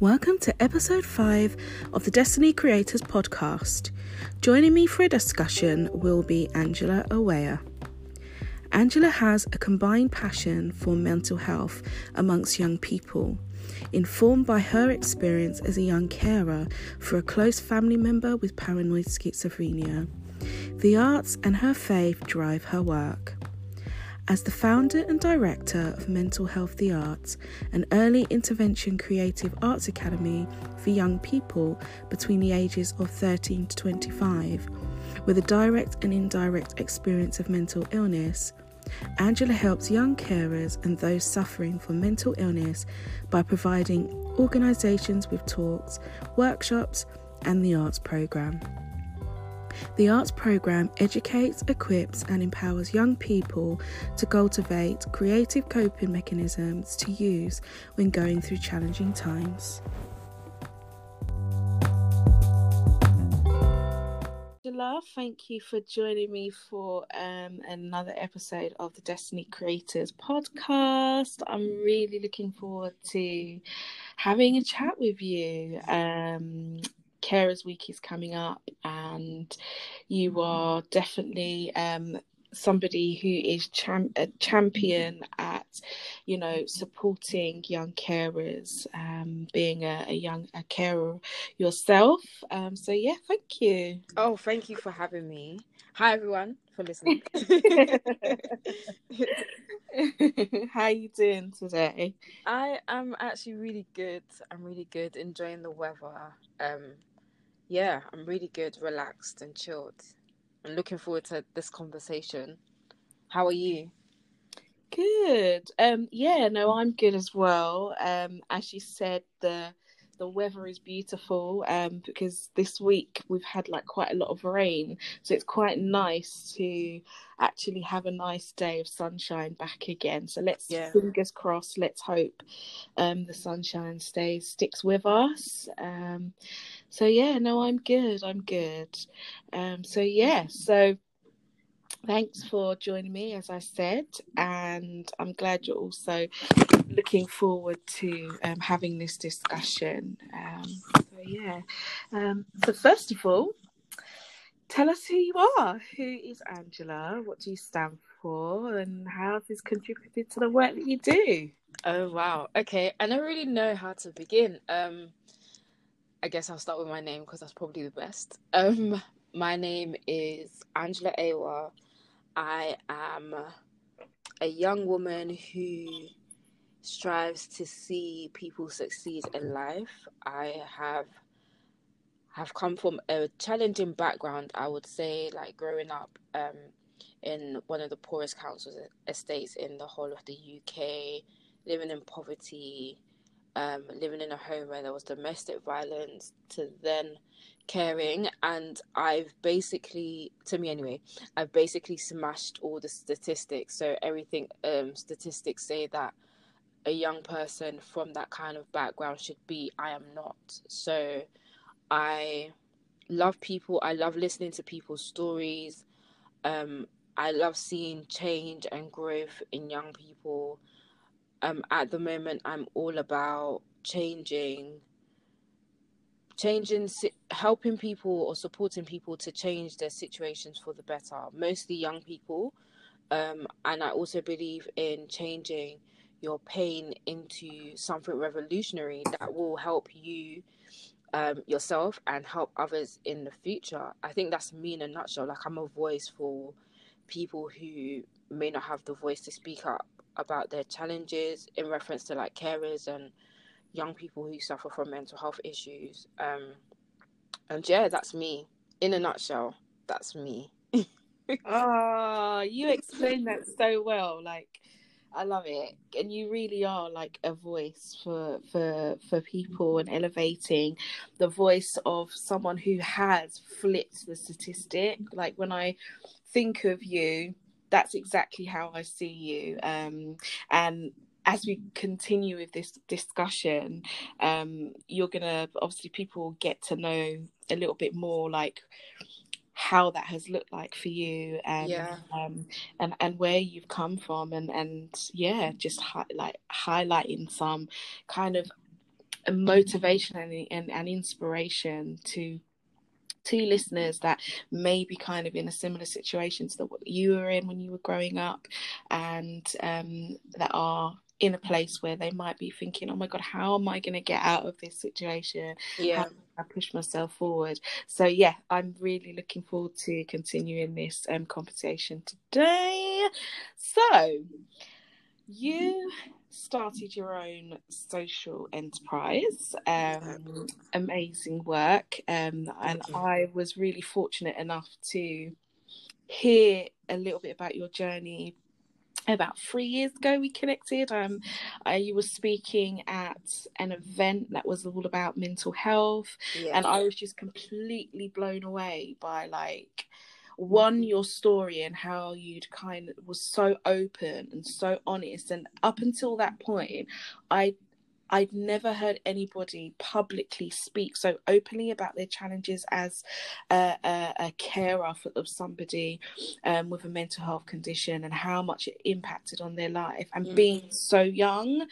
Welcome to episode 5 of the Destiny Creators podcast. Joining me for a discussion will be Angela Awaya. Angela has a combined passion for mental health amongst young people, informed by her experience as a young carer for a close family member with paranoid schizophrenia. The arts and her faith drive her work. As the founder and director of Mental Health the Arts, an early intervention creative arts academy for young people between the ages of 13 to 25, with a direct and indirect experience of mental illness, Angela helps young carers and those suffering from mental illness by providing organisations with talks, workshops, and the arts programme. The arts program educates, equips, and empowers young people to cultivate creative coping mechanisms to use when going through challenging times. Angela, thank you for joining me for um, another episode of the Destiny Creators podcast. I'm really looking forward to having a chat with you. Um, Carers Week is coming up, and you are definitely um, somebody who is cham- a champion at, you know, supporting young carers, um, being a, a, young a carer yourself. Um, so yeah, thank you. Oh, thank you for having me. Hi everyone for listening. How are you doing today? I am actually really good. I'm really good, enjoying the weather. Um, yeah, I'm really good, relaxed and chilled. I'm looking forward to this conversation. How are you? Good. Um yeah, no, I'm good as well. Um as you said the the weather is beautiful um, because this week we've had like quite a lot of rain so it's quite nice to actually have a nice day of sunshine back again so let's yeah. fingers crossed let's hope um, the sunshine stays sticks with us um, so yeah no i'm good i'm good um, so yeah so thanks for joining me, as I said, and I'm glad you're also looking forward to um, having this discussion. Um, so, yeah. Um, so, first of all, tell us who you are. Who is Angela? What do you stand for? And how has this contributed to the work that you do? Oh, wow. Okay. And I don't really know how to begin. Um, I guess I'll start with my name because that's probably the best. Um, my name is Angela Awa. I am a young woman who strives to see people succeed in life. I have have come from a challenging background, I would say, like growing up um, in one of the poorest council estates in the whole of the UK, living in poverty, um, living in a home where there was domestic violence, to then caring. And I've basically to me anyway I've basically smashed all the statistics. So everything um statistics say that a young person from that kind of background should be I am not. So I love people. I love listening to people's stories. Um I love seeing change and growth in young people um at the moment I'm all about changing changing helping people or supporting people to change their situations for the better mostly young people. Um, and i also believe in changing your pain into something revolutionary that will help you um, yourself and help others in the future. I think that's me in a nutshell. Like i'm a voice for people who may not have the voice to speak up about their challenges in reference to like carers and young people who suffer from mental health issues. Um, and yeah, that's me in a nutshell. That's me. oh, you explained that so well. Like, I love it, and you really are like a voice for for for people and elevating the voice of someone who has flipped the statistic. Like when I think of you, that's exactly how I see you. Um, and as we continue with this discussion, um, you're gonna obviously people get to know a little bit more like how that has looked like for you and yeah. um, and and where you've come from and and yeah just hi- like highlighting some kind of motivation and, and, and inspiration to to listeners that may be kind of in a similar situation to what you were in when you were growing up and um, that are in a place where they might be thinking, oh my God, how am I going to get out of this situation? Yeah. I push myself forward. So, yeah, I'm really looking forward to continuing this um, conversation today. So, you started your own social enterprise. Um, amazing work. Um, and I was really fortunate enough to hear a little bit about your journey about three years ago we connected um uh, you were speaking at an event that was all about mental health yeah. and i was just completely blown away by like one your story and how you'd kind of was so open and so honest. And up until that point i I'd never heard anybody publicly speak so openly about their challenges as a, a, a carer of somebody um, with a mental health condition and how much it impacted on their life. And mm. being so young,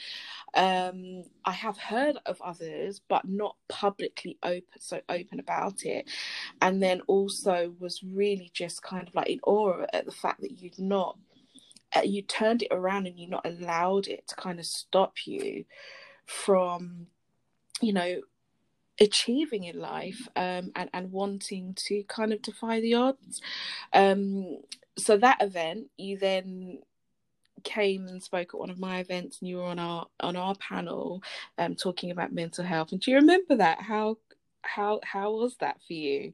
um, I have heard of others, but not publicly open, so open about it. And then also was really just kind of like in awe at the fact that you'd not. Uh, you turned it around and you not allowed it to kind of stop you from you know achieving in life um, and and wanting to kind of defy the odds. Um, so that event you then came and spoke at one of my events and you were on our on our panel um, talking about mental health. And do you remember that? How how how was that for you?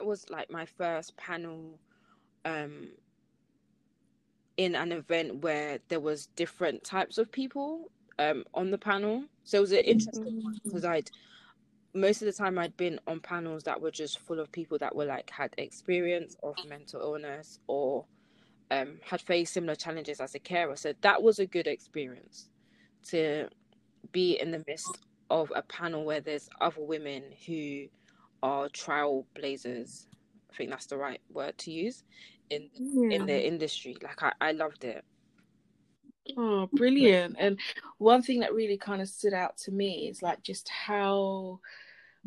It was like my first panel um in an event where there was different types of people um, on the panel. So it was an interesting one because. I'd most of the time I'd been on panels that were just full of people that were like had experience of mental illness or um, had faced similar challenges as a carer. So that was a good experience to be in the midst of a panel where there's other women who are trailblazers. I think that's the right word to use in yeah. in the industry. Like I, I loved it. Oh, brilliant. And one thing that really kind of stood out to me is like just how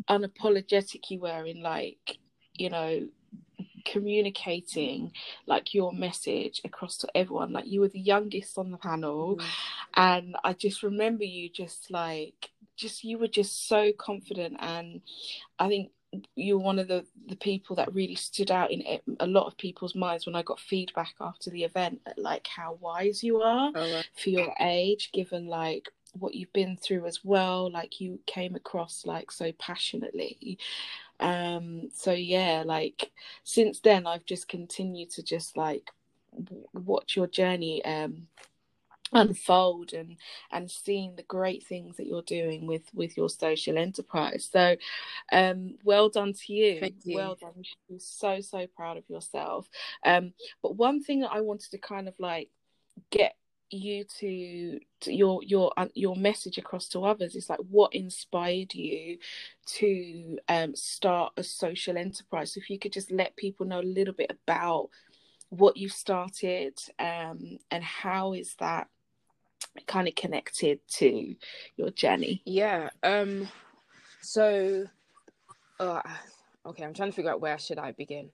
unapologetic you were in like, you know, communicating like your message across to everyone. Like you were the youngest on the panel mm. and I just remember you just like just you were just so confident and I think you're one of the the people that really stood out in a lot of people's minds when I got feedback after the event like how wise you are oh, right. for your age given like what you've been through as well like you came across like so passionately um so yeah like since then I've just continued to just like watch your journey um unfold and and seeing the great things that you're doing with with your social enterprise. So um well done to you, Thank you. well done. So so proud of yourself. Um but one thing that i wanted to kind of like get you to, to your your uh, your message across to others is like what inspired you to um start a social enterprise? So if you could just let people know a little bit about what you started um and how is that kind of connected to your journey? Yeah. Um. So, uh, okay, I'm trying to figure out where should I begin.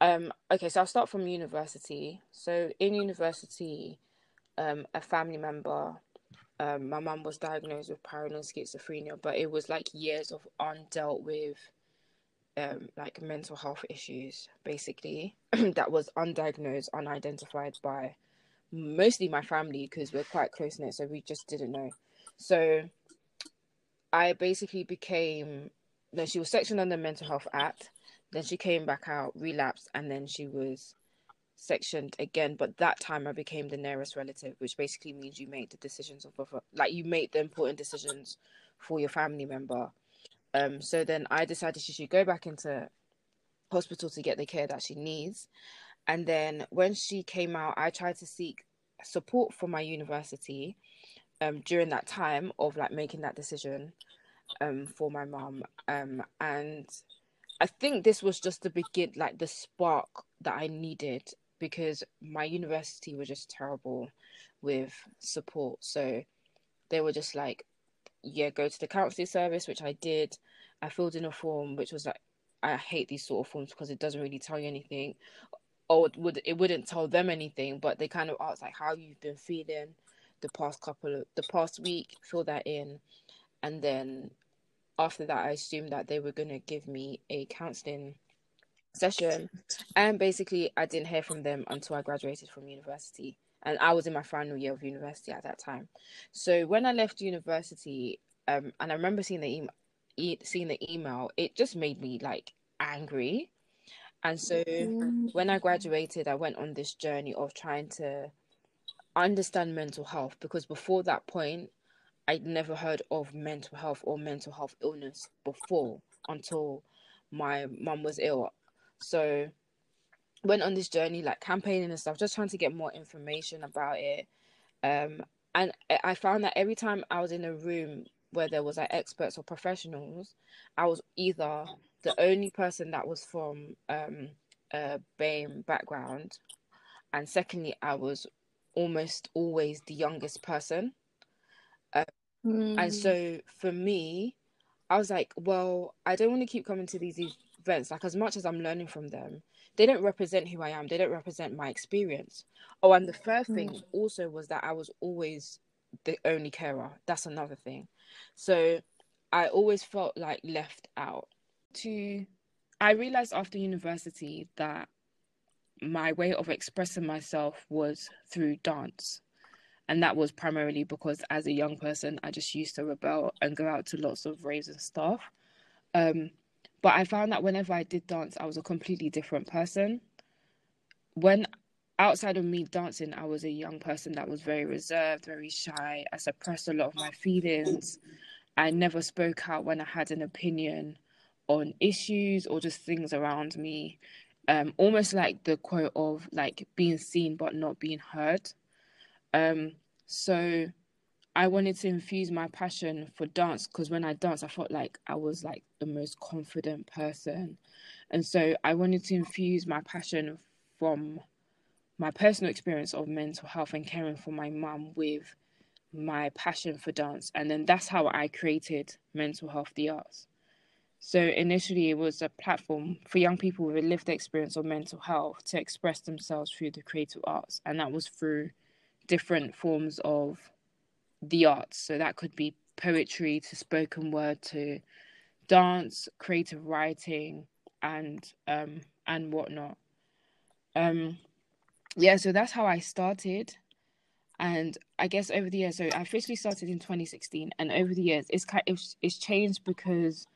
Um. Okay, so I'll start from university. So in university, um, a family member, um, my mum was diagnosed with paranoid schizophrenia, but it was like years of undealt with um, like mental health issues, basically, that was undiagnosed, unidentified by mostly my family because we're quite close knit, so we just didn't know. So I basically became. Then she was sectioned under Mental Health Act. Then she came back out, relapsed, and then she was sectioned again. But that time I became the nearest relative, which basically means you make the decisions of, like you make the important decisions for your family member. Um. So then I decided she should go back into hospital to get the care that she needs. And then when she came out, I tried to seek support from my university um, during that time of like making that decision um, for my mom. Um, and I think this was just the begin, like the spark that I needed because my university was just terrible with support. So they were just like, yeah, go to the counselling service, which I did. I filled in a form, which was like, I hate these sort of forms because it doesn't really tell you anything, or it would it wouldn't tell them anything. But they kind of ask like how you've been feeling the past couple of the past week. Fill that in, and then after that, I assumed that they were gonna give me a counselling session, and basically I didn't hear from them until I graduated from university and I was in my final year of university at that time. So when I left university, um, and I remember seeing the email, e- seeing the email, it just made me like angry. And so mm-hmm. when I graduated, I went on this journey of trying to understand mental health because before that point, I'd never heard of mental health or mental health illness before until my mum was ill. So went on this journey like campaigning and stuff just trying to get more information about it um and i found that every time i was in a room where there was like experts or professionals i was either the only person that was from um a BAME background and secondly i was almost always the youngest person uh, mm. and so for me i was like well i don't want to keep coming to these events like as much as i'm learning from them they don't represent who I am. They don't represent my experience. Oh, and the third mm. thing also was that I was always the only carer. That's another thing. So I always felt like left out. To I realized after university that my way of expressing myself was through dance. And that was primarily because as a young person, I just used to rebel and go out to lots of raves and stuff. Um, but I found that whenever I did dance, I was a completely different person. When outside of me dancing, I was a young person that was very reserved, very shy. I suppressed a lot of my feelings. I never spoke out when I had an opinion on issues or just things around me. Um, almost like the quote of like being seen but not being heard. Um, so I wanted to infuse my passion for dance because when I danced, I felt like I was like the most confident person. And so I wanted to infuse my passion from my personal experience of mental health and caring for my mum with my passion for dance. And then that's how I created Mental Health the Arts. So initially, it was a platform for young people with a lived experience of mental health to express themselves through the creative arts. And that was through different forms of the arts. So that could be poetry to spoken word to dance, creative writing, and um, and whatnot. Um, yeah, so that's how I started, and I guess over the years, so I officially started in 2016, and over the years, it's kind it's, it's changed because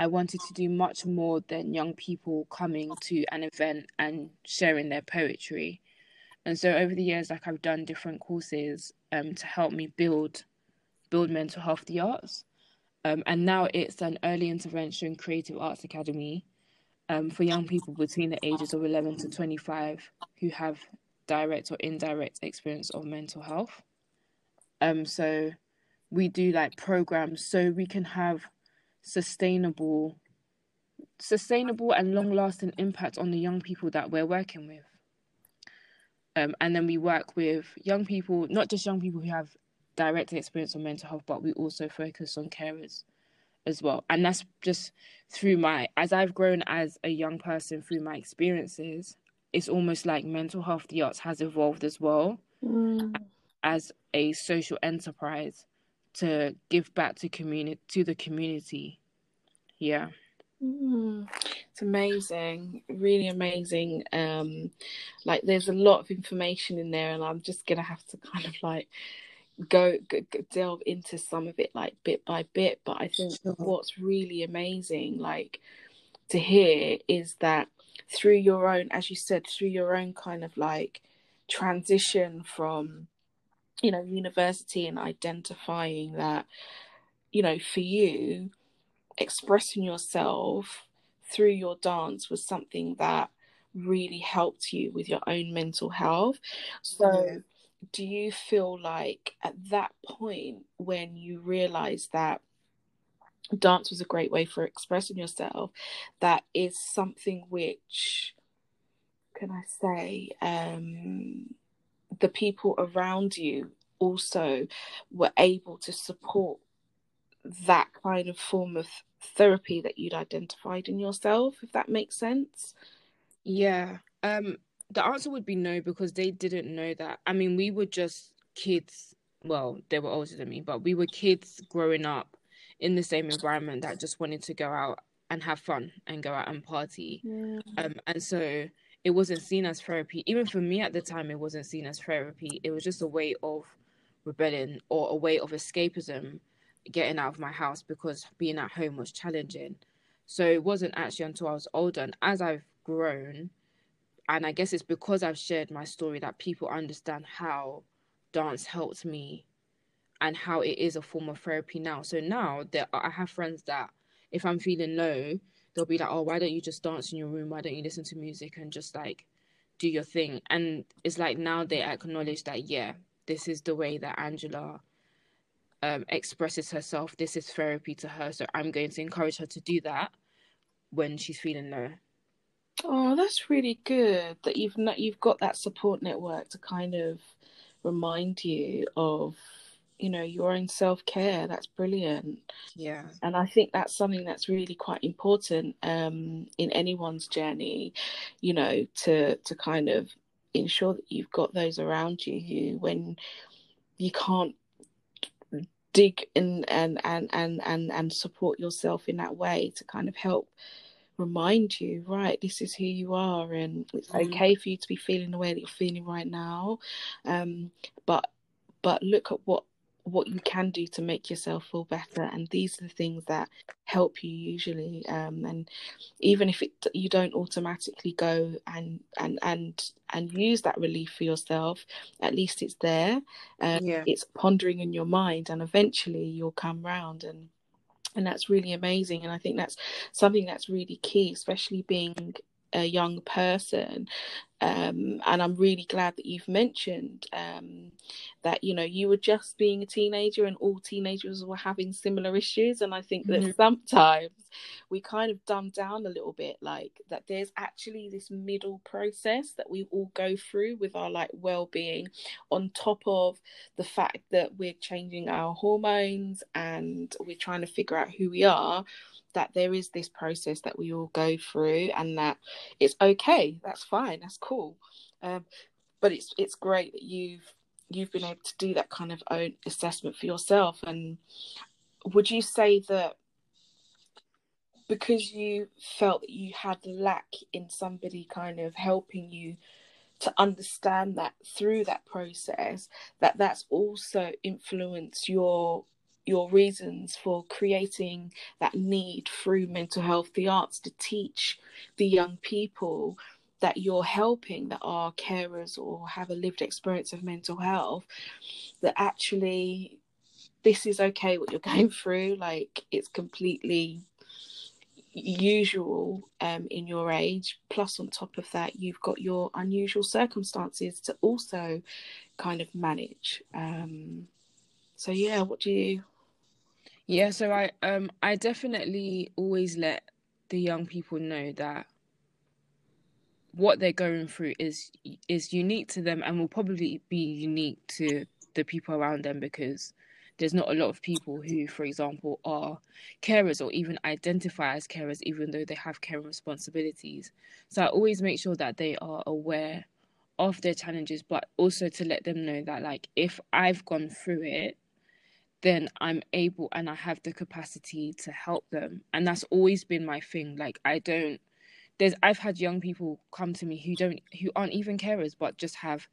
I wanted to do much more than young people coming to an event and sharing their poetry. And so over the years, like I've done different courses um, to help me build build mental health the arts. Um, and now it's an early intervention creative arts academy um, for young people between the ages of 11 to 25 who have direct or indirect experience of mental health. Um, so we do like programs so we can have sustainable, sustainable and long lasting impact on the young people that we're working with. Um, and then we work with young people, not just young people who have direct experience on mental health, but we also focus on carers as well. And that's just through my, as I've grown as a young person through my experiences, it's almost like mental health, the arts has evolved as well mm. as a social enterprise to give back to community to the community. Yeah. Mm, it's amazing, really amazing. Um, like there's a lot of information in there, and I'm just gonna have to kind of like go, go, go delve into some of it like bit by bit. But I think sure. what's really amazing, like to hear, is that through your own, as you said, through your own kind of like transition from, you know, university and identifying that, you know, for you expressing yourself through your dance was something that really helped you with your own mental health. So, yeah. do you feel like at that point when you realized that dance was a great way for expressing yourself, that is something which, can I say, um, the people around you also were able to support that kind of form of therapy that you'd identified in yourself, if that makes sense. Yeah. Um the answer would be no because they didn't know that. I mean, we were just kids. Well, they were older than me, but we were kids growing up in the same environment that just wanted to go out and have fun and go out and party. Yeah. Um, and so it wasn't seen as therapy. Even for me at the time, it wasn't seen as therapy. It was just a way of rebelling or a way of escapism, getting out of my house because being at home was challenging. So it wasn't actually until I was older and as I've grown, and I guess it's because I've shared my story that people understand how dance helped me and how it is a form of therapy now. So now that I have friends that if I'm feeling low, they'll be like, "Oh, why don't you just dance in your room? Why don't you listen to music and just like do your thing?" And it's like now they acknowledge that yeah, this is the way that Angela um, expresses herself. This is therapy to her, so I'm going to encourage her to do that when she's feeling low. Oh, that's really good that you've not, you've got that support network to kind of remind you of you know your own self-care that's brilliant. Yeah. And i think that's something that's really quite important um in anyone's journey you know to to kind of ensure that you've got those around you who when you can't dig in and and and and and support yourself in that way to kind of help remind you right this is who you are and it's mm. okay for you to be feeling the way that you're feeling right now. Um but but look at what what you can do to make yourself feel better and these are the things that help you usually um, and even if it you don't automatically go and and and and use that relief for yourself at least it's there um, yeah. it's pondering in your mind and eventually you'll come round and and that's really amazing and i think that's something that's really key especially being a young person um, and I'm really glad that you've mentioned um, that you know you were just being a teenager and all teenagers were having similar issues and I think that mm-hmm. sometimes we kind of dumb down a little bit like that there's actually this middle process that we all go through with our like well-being on top of the fact that we're changing our hormones and we're trying to figure out who we are that there is this process that we all go through and that it's okay that's fine that's cool. Um, but it's it's great that you've you've been able to do that kind of own assessment for yourself. And would you say that because you felt that you had lack in somebody kind of helping you to understand that through that process that that's also influenced your your reasons for creating that need through mental health, the arts, to teach the young people that you're helping that are carers or have a lived experience of mental health, that actually this is okay what you're going through, like it's completely usual um, in your age. Plus, on top of that, you've got your unusual circumstances to also kind of manage. Um, so, yeah, what do you yeah, so I um I definitely always let the young people know that what they're going through is is unique to them and will probably be unique to the people around them because there's not a lot of people who, for example, are carers or even identify as carers, even though they have care responsibilities. So I always make sure that they are aware of their challenges, but also to let them know that, like, if I've gone through it, then I'm able and I have the capacity to help them. And that's always been my thing. Like I don't there's I've had young people come to me who don't who aren't even carers but just have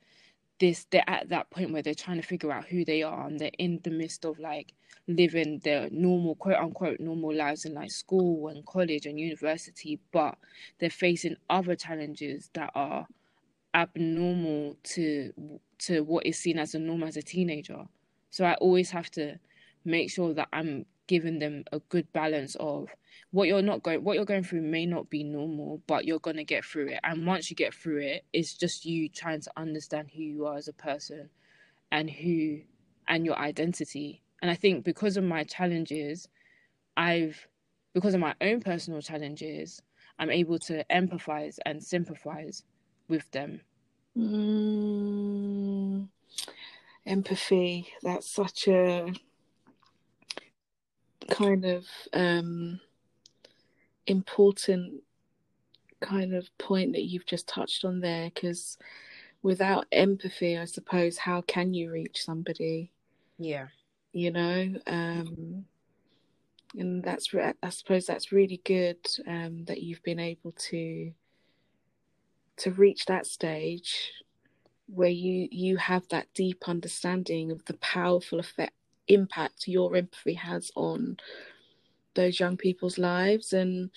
this they're at that point where they're trying to figure out who they are and they're in the midst of like living their normal quote unquote normal lives in like school and college and university but they're facing other challenges that are abnormal to to what is seen as a norm as a teenager so I always have to make sure that I'm giving them a good balance of what you're not going what you're going through may not be normal, but you're gonna get through it. And once you get through it, it's just you trying to understand who you are as a person and who and your identity. And I think because of my challenges, I've because of my own personal challenges, I'm able to empathize and sympathize with them. Mm empathy. That's such a kind of um, important kind of point that you've just touched on there because without empathy i suppose how can you reach somebody yeah you know um and that's re- i suppose that's really good um that you've been able to to reach that stage where you you have that deep understanding of the powerful effect impact your empathy has on those young people's lives. And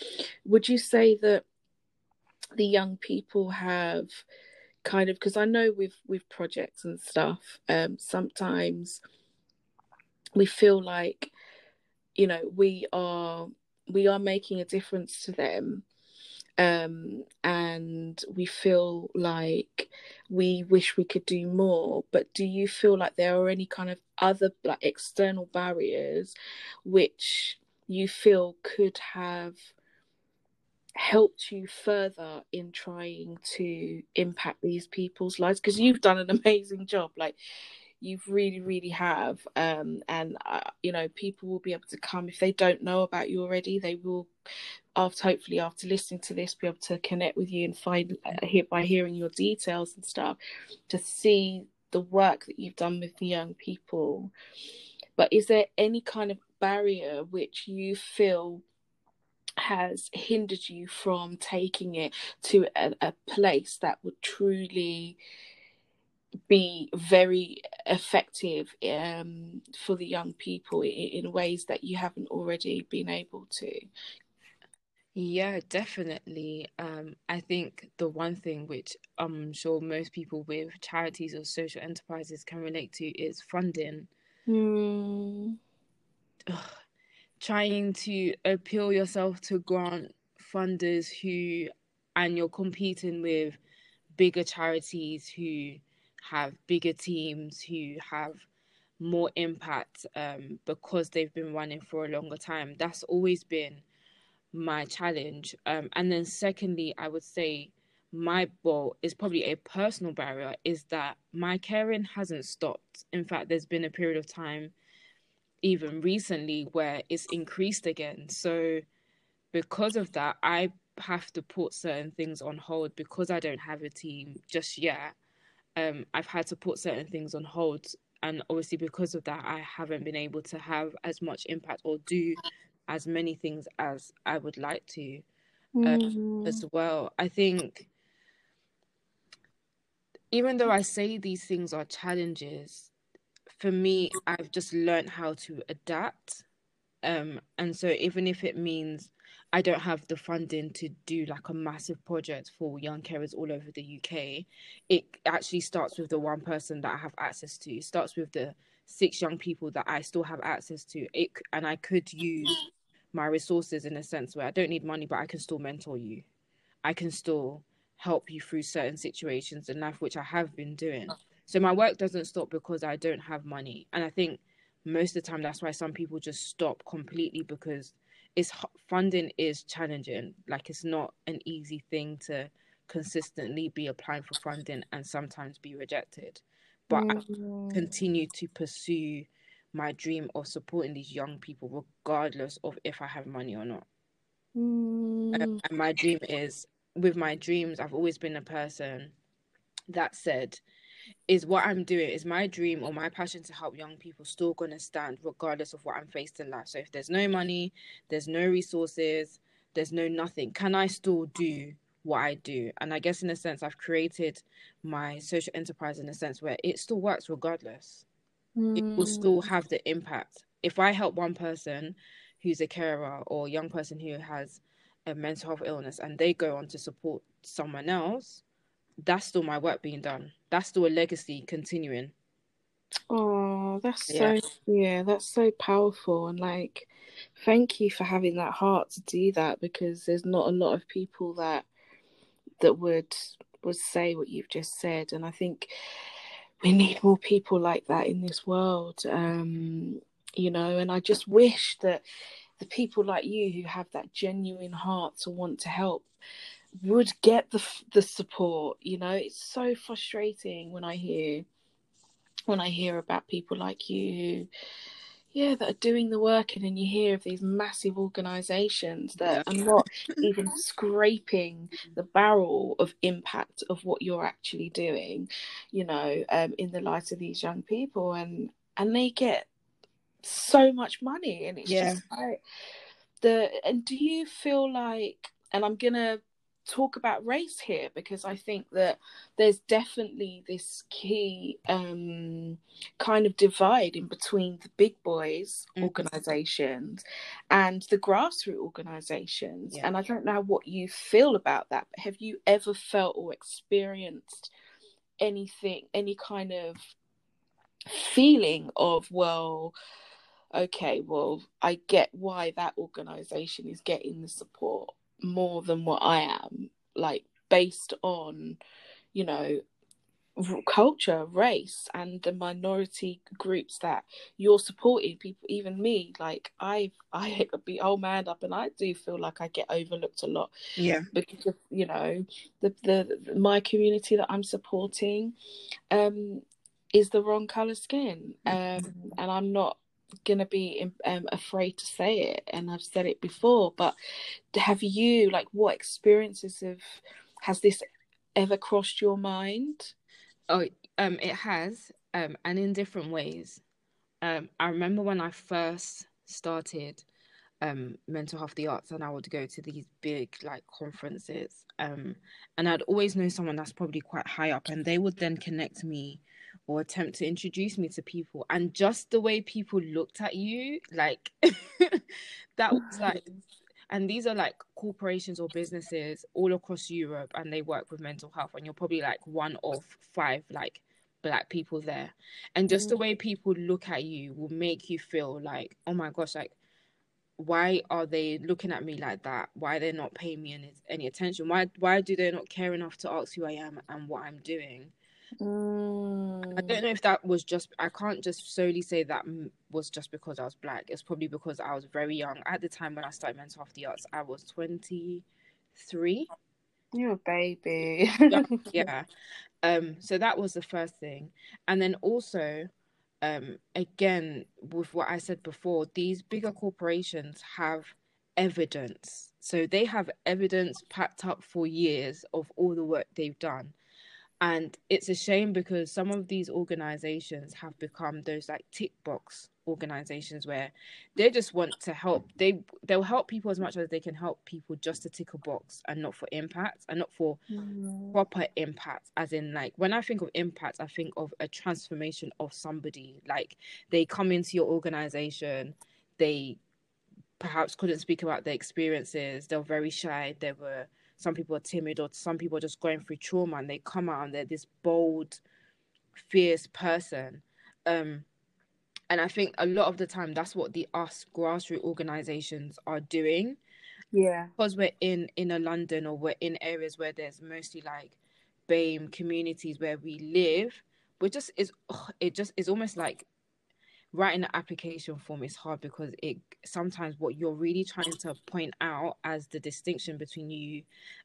would you say that the young people have kind of because I know with with projects and stuff um sometimes we feel like you know we are we are making a difference to them um and we feel like we wish we could do more but do you feel like there are any kind of other like external barriers which you feel could have helped you further in trying to impact these people's lives? Because you've done an amazing job like you've really really have. Um and uh, you know people will be able to come. If they don't know about you already they will after hopefully after listening to this be able to connect with you and find uh, by hearing your details and stuff to see the work that you've done with the young people. But is there any kind of barrier which you feel has hindered you from taking it to a, a place that would truly be very effective um, for the young people in, in, ways that you haven't already been able to? Yeah, definitely. Um, I think the one thing which I'm sure most people with charities or social enterprises can relate to is funding. Mm trying to appeal yourself to grant funders who and you're competing with bigger charities who have bigger teams who have more impact um, because they've been running for a longer time that's always been my challenge um, and then secondly i would say my goal is probably a personal barrier is that my caring hasn't stopped in fact there's been a period of time even recently where it's increased again. So because of that, I have to put certain things on hold because I don't have a team just yet. Um, I've had to put certain things on hold, and obviously because of that, I haven't been able to have as much impact or do as many things as I would like to um, mm. as well. I think even though I say these things are challenges, for me, I've just learned how to adapt. Um, and so even if it means I don't have the funding to do like a massive project for young carers all over the UK, it actually starts with the one person that I have access to. It starts with the six young people that I still have access to. It and I could use my resources in a sense where I don't need money, but I can still mentor you. I can still help you through certain situations in life, which I have been doing. So my work doesn't stop because I don't have money. And I think most of the time that's why some people just stop completely because it's funding is challenging. Like it's not an easy thing to consistently be applying for funding and sometimes be rejected. But mm-hmm. I continue to pursue my dream of supporting these young people regardless of if I have money or not. Mm. Um, and my dream is with my dreams, I've always been a person that said is what I'm doing, is my dream or my passion to help young people still going to stand regardless of what I'm faced in life. So if there's no money, there's no resources, there's no nothing, can I still do what I do? And I guess in a sense, I've created my social enterprise in a sense where it still works regardless. Mm. It will still have the impact. If I help one person who's a carer or a young person who has a mental health illness and they go on to support someone else, that's still my work being done. That's still a legacy continuing. Oh, that's yeah. so yeah, that's so powerful and like thank you for having that heart to do that because there's not a lot of people that that would would say what you've just said and I think we need more people like that in this world um you know and I just wish that the people like you who have that genuine heart to want to help would get the the support. You know, it's so frustrating when I hear when I hear about people like you yeah that are doing the work and then you hear of these massive organizations that are not even scraping the barrel of impact of what you're actually doing you know um, in the light of these young people and and they get so much money and it's yeah. just like the and do you feel like and i'm gonna talk about race here because I think that there's definitely this key um, kind of divide in between the big boys mm-hmm. organizations and the grassroots organizations. Yeah. And I don't know what you feel about that, but have you ever felt or experienced anything, any kind of feeling of, well, okay, well, I get why that organization is getting the support more than what I am, like based on, you know, culture, race, and the minority groups that you're supporting. People, even me, like I, I be old man up, and I do feel like I get overlooked a lot. Yeah, because of you know the the, the my community that I'm supporting, um, is the wrong color skin, um, and I'm not gonna be um, afraid to say it and i've said it before but have you like what experiences have has this ever crossed your mind? Oh um it has um and in different ways. Um i remember when i first started um mental health the arts and i would go to these big like conferences um and i'd always know someone that's probably quite high up and they would then connect me or attempt to introduce me to people and just the way people looked at you like that was like and these are like corporations or businesses all across Europe and they work with mental health and you're probably like one of five like black people there. And just mm. the way people look at you will make you feel like oh my gosh like why are they looking at me like that? Why they're they not paying me any, any attention? Why why do they not care enough to ask who i am and what i'm doing Mm. I don't know if that was just, I can't just solely say that was just because I was black. It's probably because I was very young. At the time when I started mental health the arts, I was 23. You're a baby. yeah, yeah. Um, so that was the first thing. And then also, um, again, with what I said before, these bigger corporations have evidence. So they have evidence packed up for years of all the work they've done and it's a shame because some of these organizations have become those like tick box organizations where they just want to help. They they'll help people as much as they can help people just to tick a box and not for impact and not for mm. proper impact. As in like when i think of impact i think of a transformation of somebody. Like they come into your organization they perhaps couldn't speak about their experiences they're very shy they were some people are timid or some people are just going through trauma and they come out and they're this bold fierce person. Um and i think a lot of the time that's what the us grassroots organizations are doing. Yeah. Because we're in in a london or we're in areas where there's mostly like BAME communities where we live we're just is it just is almost like writing an application form is hard because it sometimes what you're really trying to point out as the distinction between you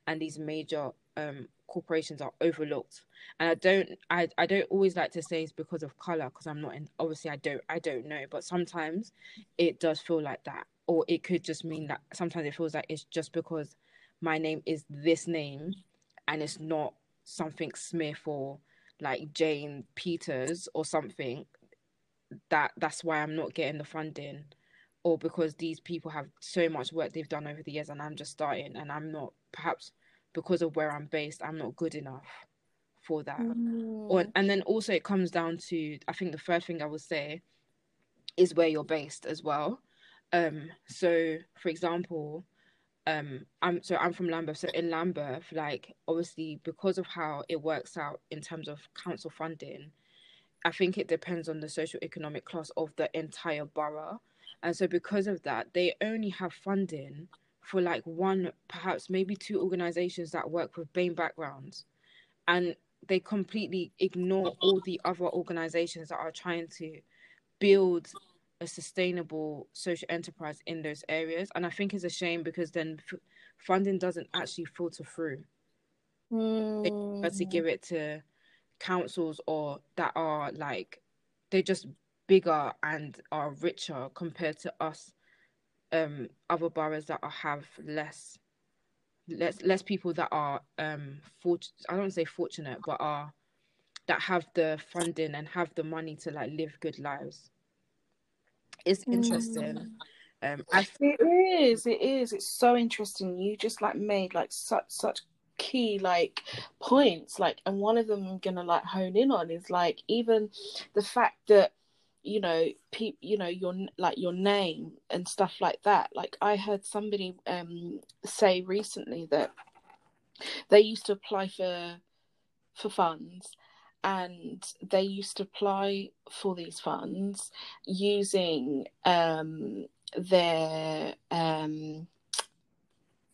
and these major um, corporations are overlooked. And i don't I, I don't always like to say it's because of color because i'm not in obviously i don't i don't know but sometimes it does feel like that. Or it could just mean that sometimes it feels like it's just because my name is this name and it's not something smith or like jane peters or something that that's why I'm not getting the funding or because these people have so much work they've done over the years and I'm just starting and I'm not perhaps because of where I'm based I'm not good enough for that. Mm. or and then also it comes down to I think the first thing I would say is where you're based as well. Um so for example um I'm so I'm from Lambeth. So in Lambeth like obviously because of how it works out in terms of council funding I think it depends on the social economic class of the entire borough. And so because of that, they only have funding for like one, perhaps maybe two organizations that work with BAME backgrounds. And they completely ignore all the other organizations that are trying to build a sustainable social enterprise in those areas. And I think it's a shame because then f- funding doesn't actually filter through. Mm. They to give it to councils or that are like they're just bigger and are richer compared to us um other boroughs that are, have less less less people that are um fort I don't say fortunate but are that have the funding and have the money to like live good lives. It's interesting. Mm. Um, I... it is. It is. It's so interesting. You just like made like such such key like points like and one of them i'm gonna like hone in on is like even the fact that you know pe- you know your like your name and stuff like that. Like i heard somebody um say recently that they used to apply for for funds and they used to apply for these funds using um their um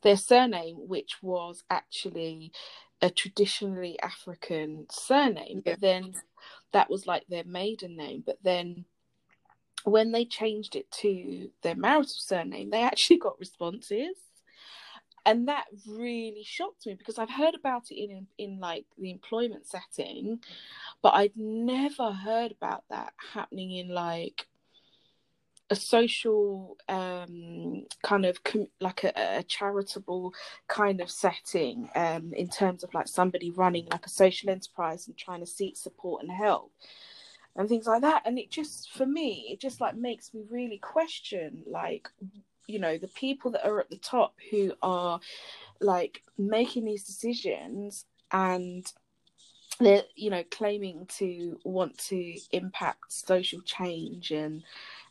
their surname which was actually a traditionally african surname yeah. but then that was like their maiden name. But then when they changed it to their marital surname, they actually got responses. And that really shocked me because I've heard about it in in like the employment setting, but I'd never heard about that happening in like a social um, kind of com- like a, a, charitable kind of setting um, in terms of like somebody running like a social enterprise and trying to seek support and help and things like that. And it just for me it just like makes me really question like you know the people that are at the top who are like making these decisions and they're you know claiming to want to impact social change and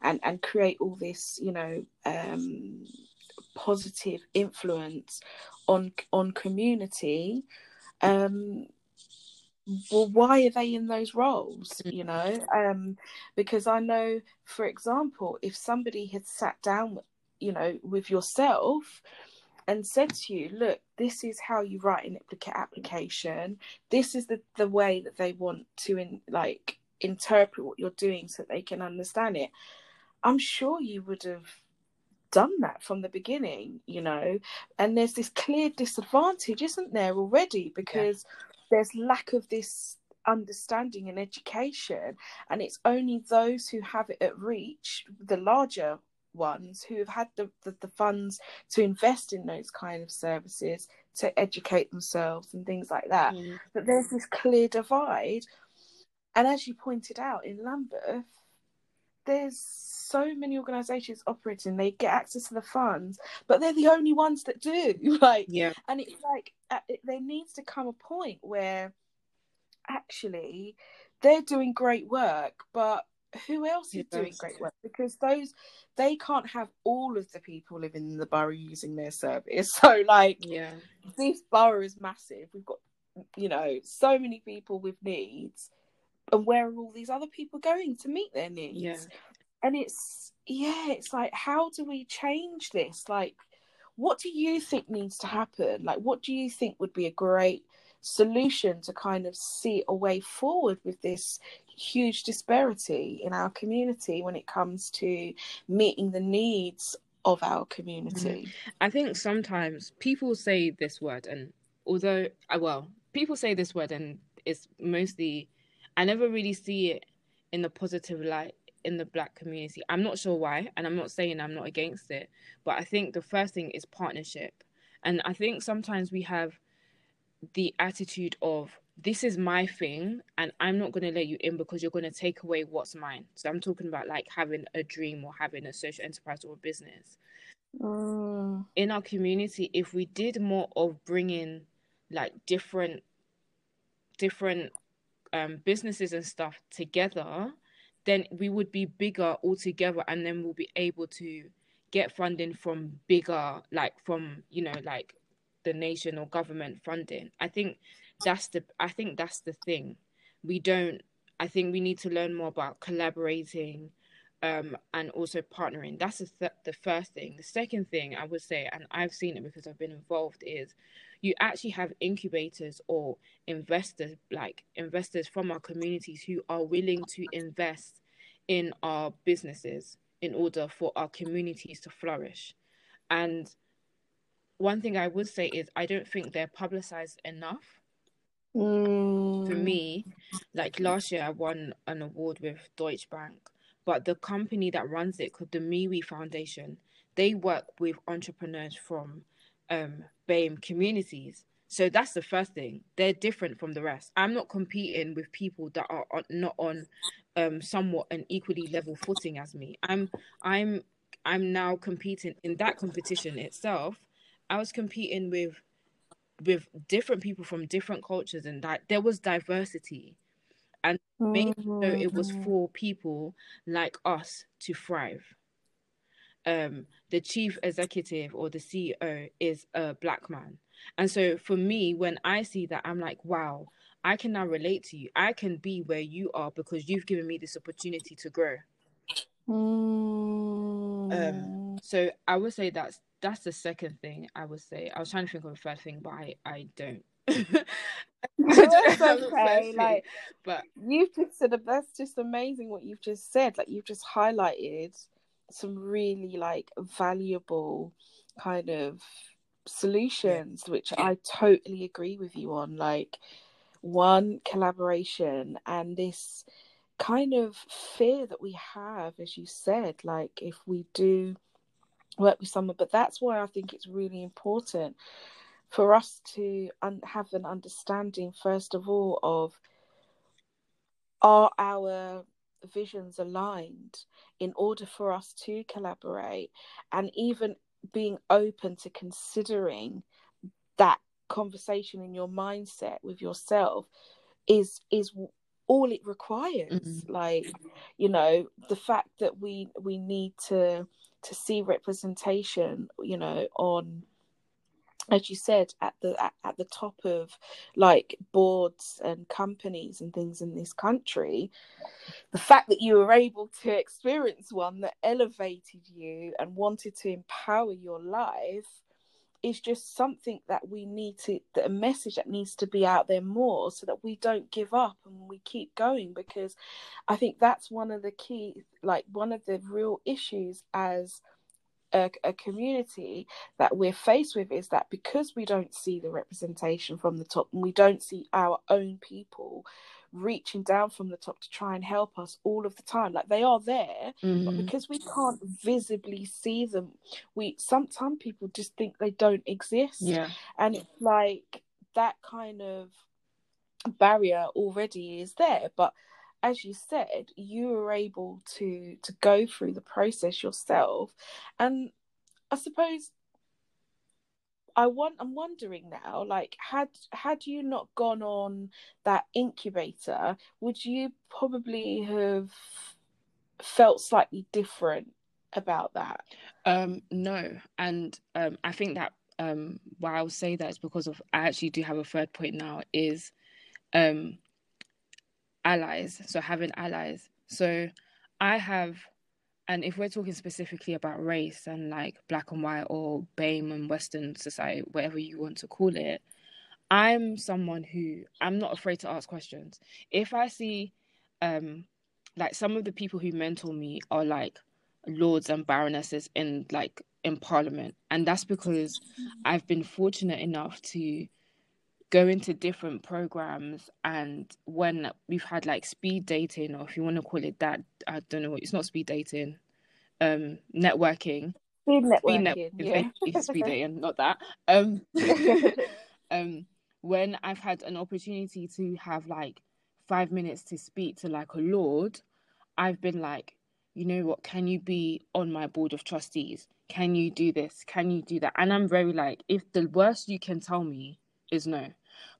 and and create all this you know um, positive influence on on community um, well why are they in those roles you know? Um, because i know for example if somebody had sat down you know with yourself and said to you look this is how you write an application this is the the way that they want to in like interpret what you're doing so they can understand it I'm sure you would have done that from the beginning, you know. And there's this clear disadvantage, isn't there, already? Because yeah. there's lack of this understanding and education, and it's only those who have it at reach, the larger ones who have had the, the, the funds to invest in those kind of services to educate themselves and things like that. Mm. But there's this clear divide. And as you pointed out in Lambeth, there's so many organizations operating they get access to the funds but they're the only ones that do like yeah and it's like uh, there needs to come a point where actually they're doing great work but who else is doing great work? Because those they can't have all of the people living in the borough using their service. So like yeah. this borough is massive. We've got you know so many people with needs. And where are all these other people going to meet their needs? Yeah. And it's yeah it's like how do we change this? Like what do you think needs to happen? Like what do you think would be a great solution to kind of see a way forward with this huge disparity in our community when it comes to meeting the needs of our community mm-hmm. i think sometimes people say this word and although uh, well people say this word and it's mostly i never really see it in the positive light in the black community. I'm not sure why, and I'm not saying I'm not against it, but I think the first thing is partnership. And I think sometimes we have the attitude of this is my thing and I'm not going to let you in because you're going to take away what's mine. So I'm talking about like having a dream or having a social enterprise or a business. Mm. In our community, if we did more of bringing like different different um, businesses and stuff together, then we would be bigger altogether and then we'll be able to get funding from bigger like from you know like the nation or government funding i think that's the i think that's the thing. We don't i think we need to learn more about collaborating um, and also partnering. That's the, th- the first thing. The second thing i would say and i've seen it because i've been involved is you actually have incubators or investors like investors from our communities who are willing to invest in our businesses in order for our communities to flourish. And one thing i would say is i don't think they're publicized enough mm. for me, like last year, I won an award with Deutsche Bank, but the company that runs it, called the MeWe Foundation, they work with entrepreneurs from um, BAME communities. So that's the first thing. They're different from the rest. I'm not competing with people that are not on um, somewhat an equally level footing as me. I'm I'm I'm now competing in that competition itself. I was competing with with different people from different cultures and that there was diversity. And making sure it was mm-hmm. for people like us to thrive. Um the chief executive or the ceo is a black man. And so for me when i see that i'm like wow i can now relate to you. I can be where you are because you've given me this opportunity to grow. Mm. um so i would say that's that's the second thing I would say. I was trying to think of a third thing, but I I don't. okay. Like, but you've just said that's just amazing what you've just said. Like you've just highlighted some really like valuable kind of solutions, which I totally agree with you on. Like one collaboration and this kind of fear that we have, as you said, like if we do work with someone but that's why i think it's really important for us to un- have an understanding first of all of are our visions aligned in order for us to collaborate and even being open to considering that conversation in your mindset with yourself is is all it requires mm-hmm. like you know the fact that we we need to to see representation you know on as you said at the at, at, the top of like boards and companies and things in this country the fact that you were able to experience one that elevated you and wanted to empower your life is just something that we need to a message that needs to be out there more so that we don't give up and we keep going because i think that's one of the key like one of the real issues as a, a, community that we're faced with is that because we don't see the representation from the top and we don't see our own people reaching down from the top to try and help us all of the time. Like they are there mm-hmm. but because we can't visibly see them we some some people just think they don't exist. Yeah. And it's like that kind of barrier already is there but as you said you were able to to go through the process yourself. And i suppose I want I'm wondering now, like had had you not gone on that incubator, would you probably have felt slightly different about that? Um no. And um I think that um why I'll say that is because of I actually do have a third point now is um allies. So having allies. So I have and if we're talking specifically about race and like black and white or BAME and Western society, whatever you want to call it, I'm someone who I'm not afraid to ask questions. If I see, um, like some of the people who mentor me are like lords and baronesses in like in parliament, and that's because I've been fortunate enough to go into different programs and when we've had like speed dating or if you want to call it that i don't know it's not speed dating um networking. Speed networking, speed net- yeah. speed dating not that. Um um when i've had an opportunity to have like five minutes to speak to like a lord i've been like you know what? Can you be on my board of trustees? Can you do this? Can you do that? And i'm very like if the worst you can tell me is no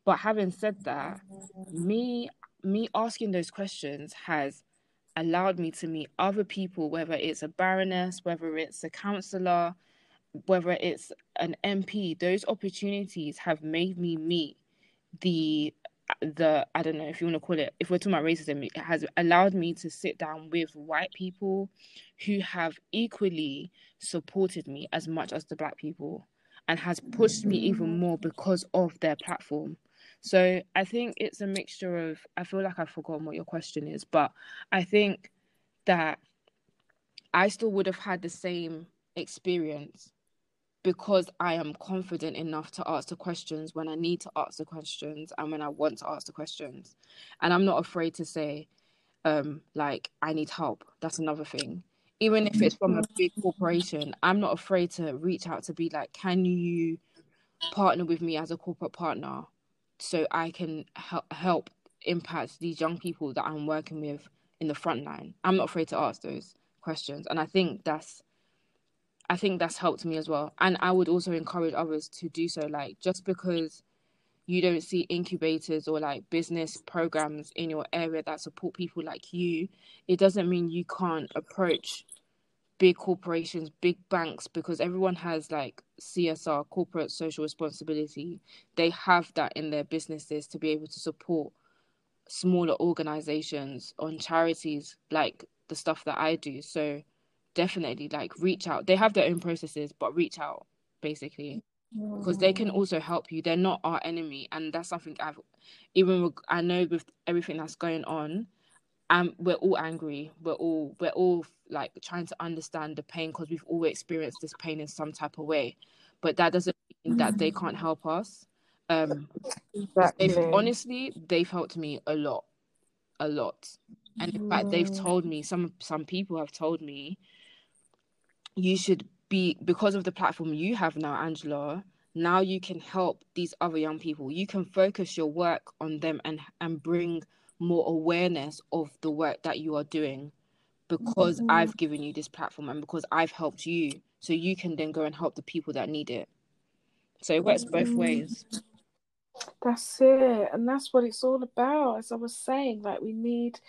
but having said that, me me asking those questions has allowed me to meet other people, whether it's a baroness, whether it's a councillor, whether it's an MP. Those opportunities have made me meet the the I don't know if you want to call it if we're talking about racism, it has allowed me to sit down with white people who have equally supported me as much as the black people and has pushed me even more because of their platform. So I think it's a mixture of I feel like I've forgotten what your question is, but I think that I still would have had the same experience because I am confident enough to ask the questions when I need to ask the questions and when I want to ask the questions. And I'm not afraid to say, um, like, I need help. That's another thing. Even if it's from a big corporation, I'm not afraid to reach out to be like, can you partner with me as a corporate partner so I can help help impact these young people that I'm working with in the front line. I'm not afraid to ask those questions, and I think that's I think that's helped me as well. And I would also encourage others to do so. Like just because you don't see incubators or like business programs in your area that support people like you, it doesn't mean you can't approach big corporations, big banks, because everyone has like CSR, corporate social responsibility. They have that in their businesses to be able to support smaller organizations on charities like the stuff that I do. So definitely like reach out. They have their own processes, but reach out basically because they can also help you. They're not our enemy, and that's something I've even I know with everything that's going on and we're all angry. We're all we're all like trying to understand the pain because we've all experienced this pain in some type of way. But that doesn't mean that they can't help us. Um exactly. they've, honestly they've helped me a lot a lot. And in fact they've told me some some people have told me you should be because of the platform you have now angela now you can help these other young people. You can focus your work on them and and bring more awareness of the work that you are doing because mm-hmm. I've given you this platform and because I've helped you. So you can then go and help the people that need it. So it works both mm-hmm. ways. That's it. And that's what it's all about. As I was saying, like we need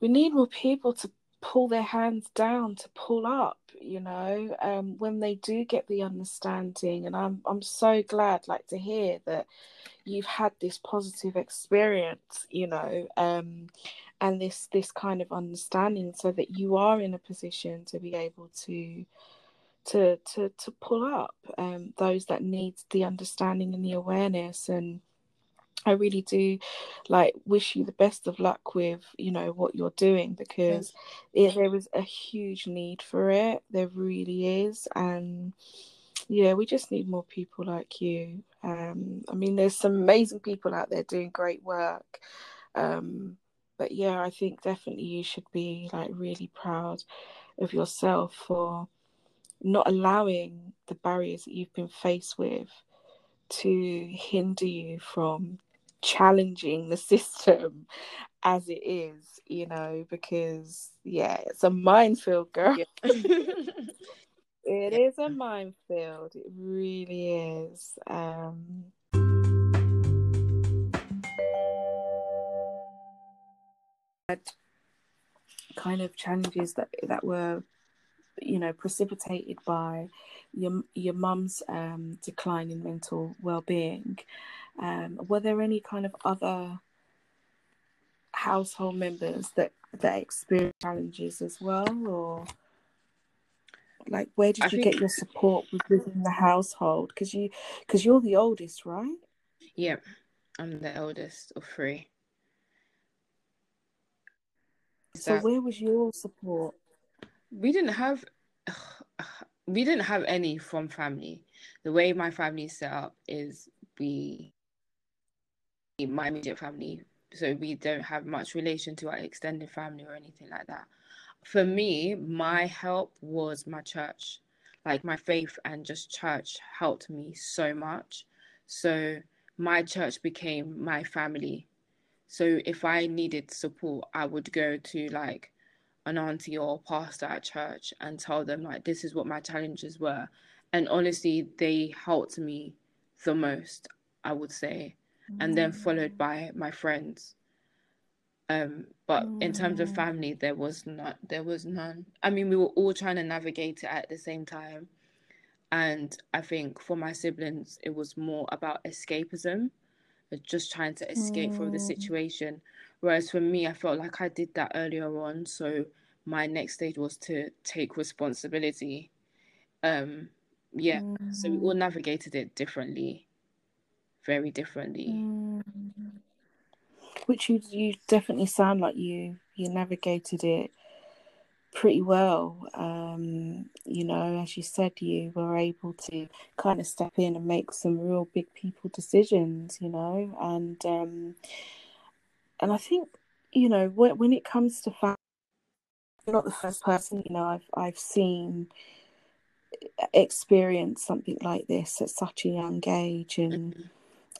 we need more people to pull their hands down to pull up you know um, when they do get the understanding and i'm i'm so glad like to hear that you've had this positive experience you know um, and this this kind of understanding so that you are in a position to be able to to to to pull up um, those that need the understanding and the awareness and I really do like wish you the best of luck with you know what you're doing because it, there is a huge need for it. There really is and yeah we just need more people like you. Um I mean there's some amazing people out there doing great work. Um but yeah I think definitely you should be like really proud of yourself for not allowing the barriers that you've been faced with to hinder you from challenging the system as it is, you know, because yeah, it's a minefield, girl. Yeah. it yeah. is a minefield. It really is. Um kind of challenges that that were you know precipitated by your your mum's um, decline in mental well-being um, were there any kind of other household members that that experienced challenges as well, or like where did I you think... get your support within the household? Because you because you're the oldest, right? Yeah, I'm the eldest of three. So that... where was your support? We didn't have we didn't have any from family. The way my family is set up is we my immediate family, so we don't have much relation to our extended family or anything like that. For me, my help was my church. Like my faith and just church helped me so much. So my church became my family. So if I needed support, I would go to like an auntie or pastor at church and tell them like this is what my challenges were. And honestly, they helped me the most, I would say and then followed by my friends. Um, but in terms of family, there was not there was none. I mean, we were all trying to navigate it at the same time, and I think for my siblings, it was more about escapism, just trying to escape mm. from the mm. situation. Whereas for me, I felt like I did that earlier on, so my next stage was to take responsibility. Um, yeah, mm. so we all mm. navigated it differently very differently. Mm. Which you you definitely sound like you you navigated it pretty well. Um, you know, as you said, you were able to kind of step in and make some real big people decisions. You know, and um, and I think you know when when it comes to family, not the first person. You know, I've I've seen experience something like this at such a young age and. Mm-hmm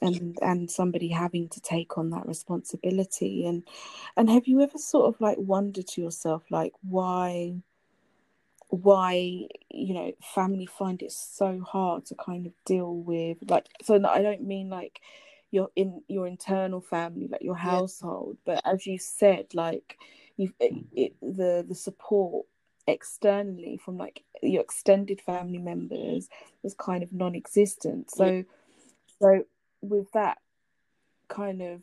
and and somebody having to take on that responsibility and and have you ever sort of like wondered to yourself like why why you know family find it so hard to kind of deal with like so i don't mean like your in your internal family like your household yeah. but as you said like you it, the the support externally from like your extended family members was kind of non-existent so yeah. so with that kind of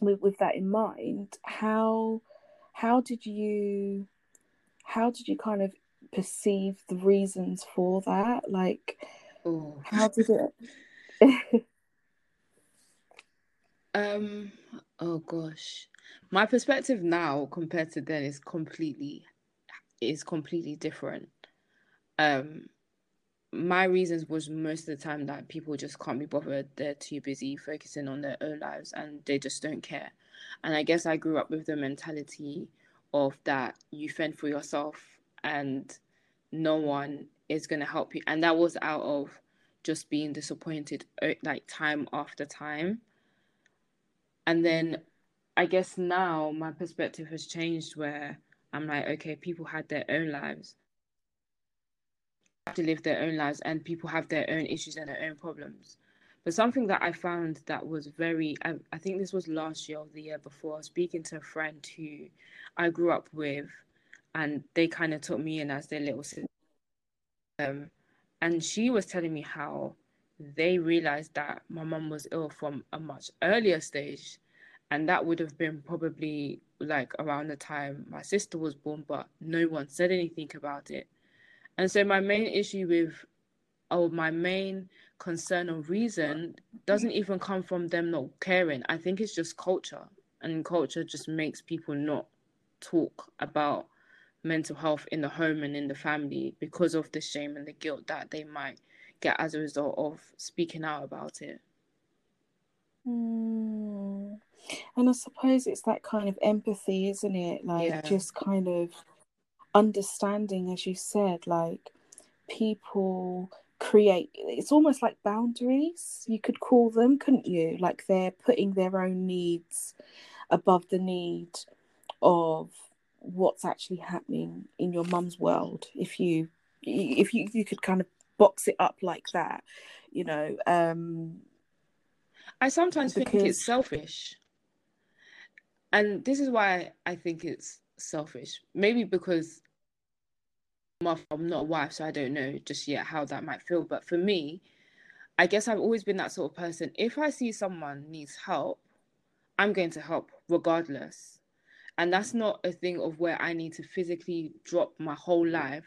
with, with that in mind how how did you how did you kind of perceive the reasons for that like Ooh. how did it um oh gosh my perspective now compared to then is completely is completely different um my reasons was most of the time that people just can't be bothered. They're too busy focusing on their own lives and they just don't care. And I guess I grew up with the mentality of that you fend for yourself and no one is going to help you. And that was out of just being disappointed uh, like time after time. And then I guess now my perspective has changed where I'm like, okay, people had their own lives to live their own lives and people have their own issues and their own problems. But something that I found that was very, I, I think this was last year or the year before, speaking to a friend who I grew up with, and they kind of took me in as their little sister. Um, and she was telling me how they realized that my mum was ill from a much earlier stage. And that would have been probably like around the time my sister was born, but no one said anything about it. And so my main issue with or my main concern or reason doesn't even come from them not caring. I think it's just culture. And culture just makes people not talk about mental health in the home and in the family because of the shame and the guilt that they might get as a result of speaking out about it. Mm. And I suppose it's that kind of empathy, isn't it? Like yeah. just kind of understanding, as you said, like people create it's almost like boundaries you could call them couldn't you like they're putting their own needs above the need of what's actually happening in your mum's world if you if you you could kind of box it up like that you know um i sometimes because... think it's selfish and this is why i think it's selfish. Maybe because I'm not a wife, so I don't know just yet how that might feel. But for me, I guess I've always been that sort of person. If I see someone needs help, I'm going to help regardless. And that's not a thing of where I need to physically drop my whole life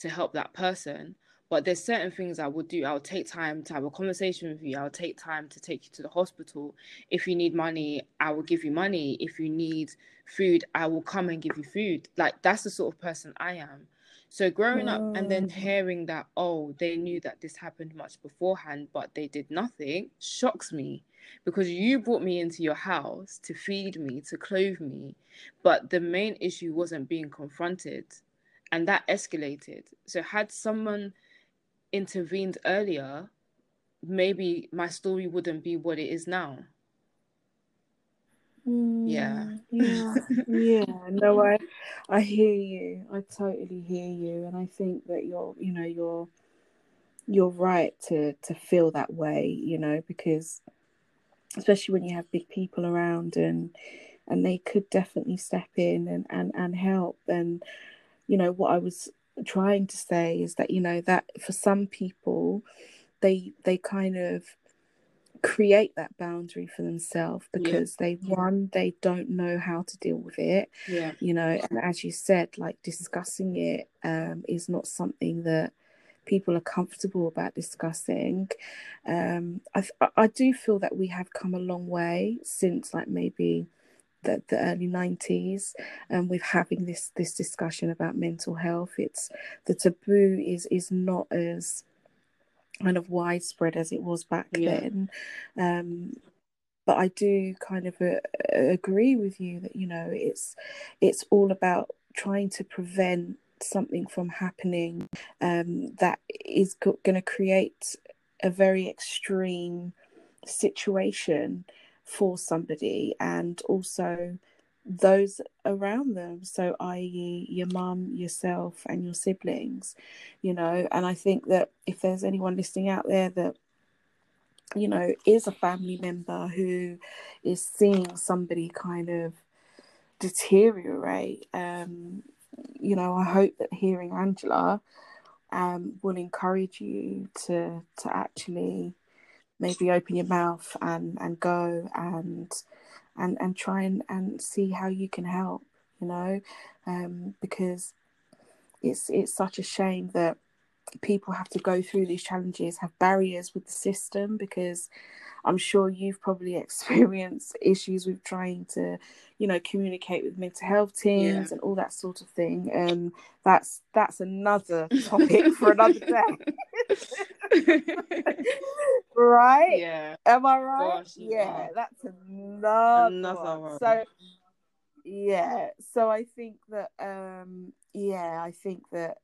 to help that person. But there's certain things I would do. I'll take time to have a conversation with you. I'll take time to take you to the hospital. If you need money, I will give you money. If you need food, I will come and give you food. Like that's the sort of person I am. So growing up and then hearing that, oh, they knew that this happened much beforehand, but they did nothing, shocks me because you brought me into your house to feed me, to clothe me. But the main issue wasn't being confronted and that escalated. So, had someone intervened earlier, maybe my story wouldn't be what it is now. Mm, yeah. Yeah. yeah. No, I I hear you. I totally hear you. And I think that you're you know, you're you're right to to feel that way, you know, because especially when you have big people around and and they could definitely step in and, and, and help. And, you know, what I was trying to say is that, you know, that for some people they they kind of create that boundary for themselves because yeah. they one they don't know how to deal with it yeah. you know and as you said like discussing it um is not something that people are comfortable about discussing. Um i i do feel that we have come a long way since like maybe the, the early 90s and with having this this discussion about mental health it's the taboo is is not as kind of widespread as it was back yeah. then um, but I do kind of uh, agree with you that you know it's it's all about trying to prevent something from happening um, that is go- going to create a very extreme situation for somebody and also those around them. So i.e your mum yourself and your siblings you know and i think that if there's anyone listening out there that you know is a family member who is seeing somebody kind of deteriorate um you know i hope that hearing angela um will encourage you to to actually maybe open your mouth and and go and and and try and and see how you can help you know? Um, because it's it's such a shame that people have to go through these challenges have barriers with the system because i'm sure you've probably experienced issues with trying to you know communicate with mental health teams yeah. and all that sort of thing. And that's that's another topic for another day right? Yeah. Am I right? Gosh, yeah, are. that's another, another one. one. So yeah, so I think that um yeah, I think that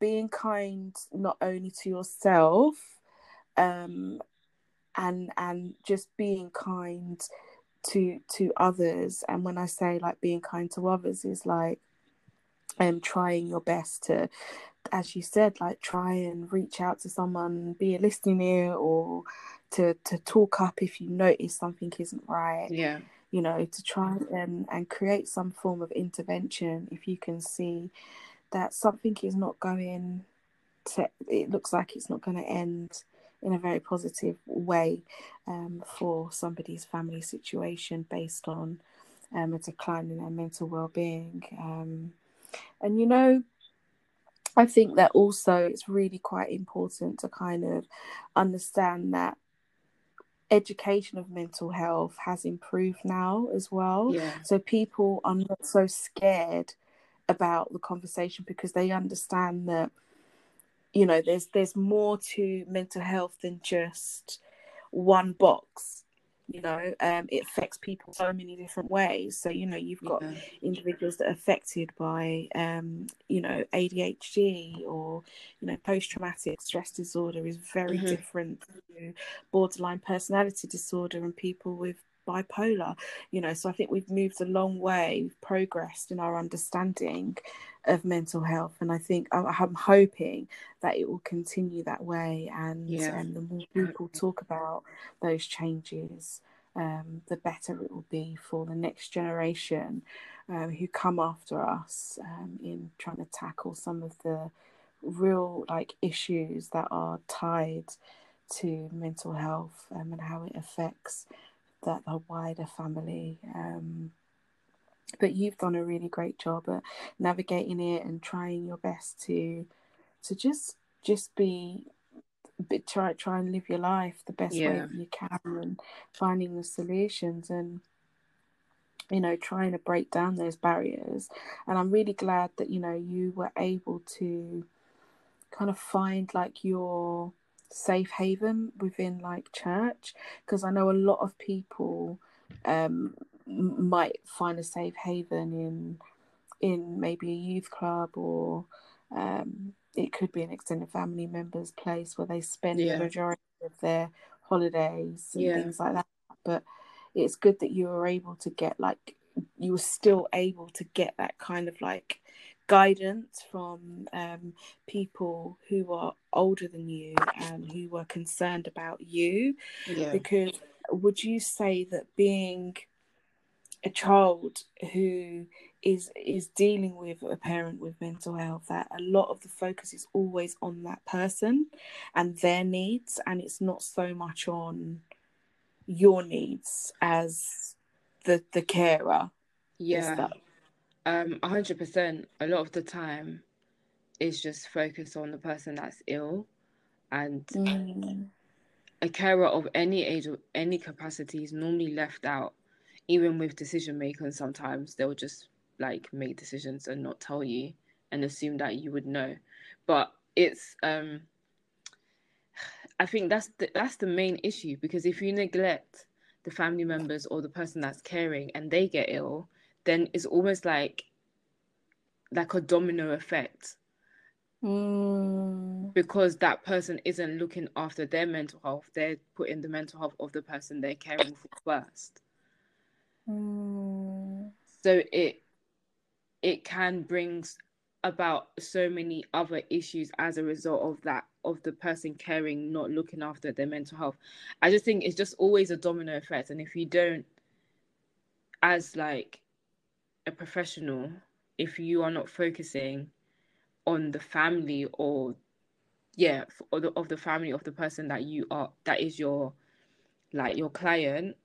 being kind not only to yourself um and and just being kind to to others and when I say like being kind to others is like um trying your best to as you said, like try and reach out to someone, be a listening ear, or to to talk up if you notice something isn't right. Yeah. You know, to try and and create some form of intervention if you can see that something is not going to. It looks like it's not going to end in a very positive way um, for somebody's family situation based on um, a decline in their mental well-being. Um, and you know, I think that also it's really quite important to kind of understand that education of mental health has improved now as well. Yeah. So people are not so scared about the conversation because they understand that you know there's there's more to mental health than just one box you know um, it affects people so many different ways so you know you've got yeah. individuals that are affected by um, you know adhd or you know post-traumatic stress disorder is very mm-hmm. different to borderline personality disorder and people with bipolar you know so i think we've moved a long way we've progressed in our understanding of mental health and i think i'm hoping that it will continue that way and yeah. and the more people talk about those changes um, the better it will be for the next generation um, who come after us um, in trying to tackle some of the real like issues that are tied to mental health um, and how it affects that the wider family um, but you've done a really great job at navigating it and trying your best to to just just be but try try and live your life the best yeah. way you can and finding the solutions and you know trying to break down those barriers and i'm really glad that you know you were able to kind of find like your safe haven within like church because i know a lot of people um might find a safe haven in in maybe a youth club or um, it could be an extended family member's place where they spend yeah. the majority of their holidays and yeah. things like that. But it's good that you were able to get like you were still able to get that kind of like guidance from um, people who are older than you and who were concerned about you. Yeah. Because would you say that being a child who is is dealing with a parent with mental health that a lot of the focus is always on that person and their needs and it's not so much on your needs as the the carer yeah um 100% a lot of the time is just focused on the person that's ill and mm. a carer of any age or any capacity is normally left out even with decision makers, sometimes they'll just like make decisions and not tell you and assume that you would know. But it's um I think that's the, that's the main issue because if you neglect the family members or the person that's caring and they get ill, then it's almost like like a domino effect. Mm. Because that person isn't looking after their mental health, they're putting the mental health of the person they're caring for first. Mm. So it it can bring about so many other issues as a result of that of the person caring not looking after their mental health i just think it's just always a domino effect and if you don't as like a professional if you are not focusing on the family or yeah or the, of the family of the person that you are that is your like your client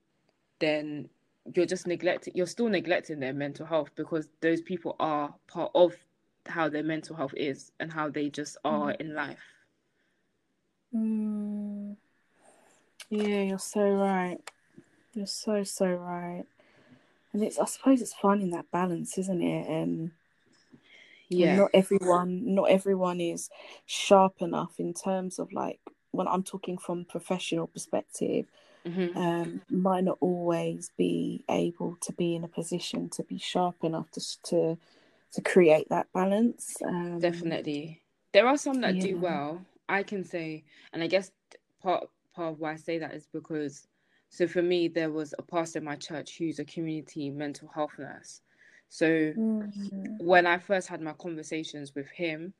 then you're just neglecting you're still neglecting their mental health because those people are part of how their mental health is and how they just are mm. in life mm. yeah you're so right you're so so right and it's i suppose it's finding that balance isn't it and yeah not everyone not everyone is sharp enough in terms of like when i'm talking from professional perspective mm-hmm. um, might not always be able to be in a position to be sharp enough to to to create that balance. Um, Definitely, there are some that yeah. do well. I can say, and I guess part part of why I say that is because, so for me, there was a pastor in my church who's a community mental health nurse. So mm-hmm. when I first had my conversations with him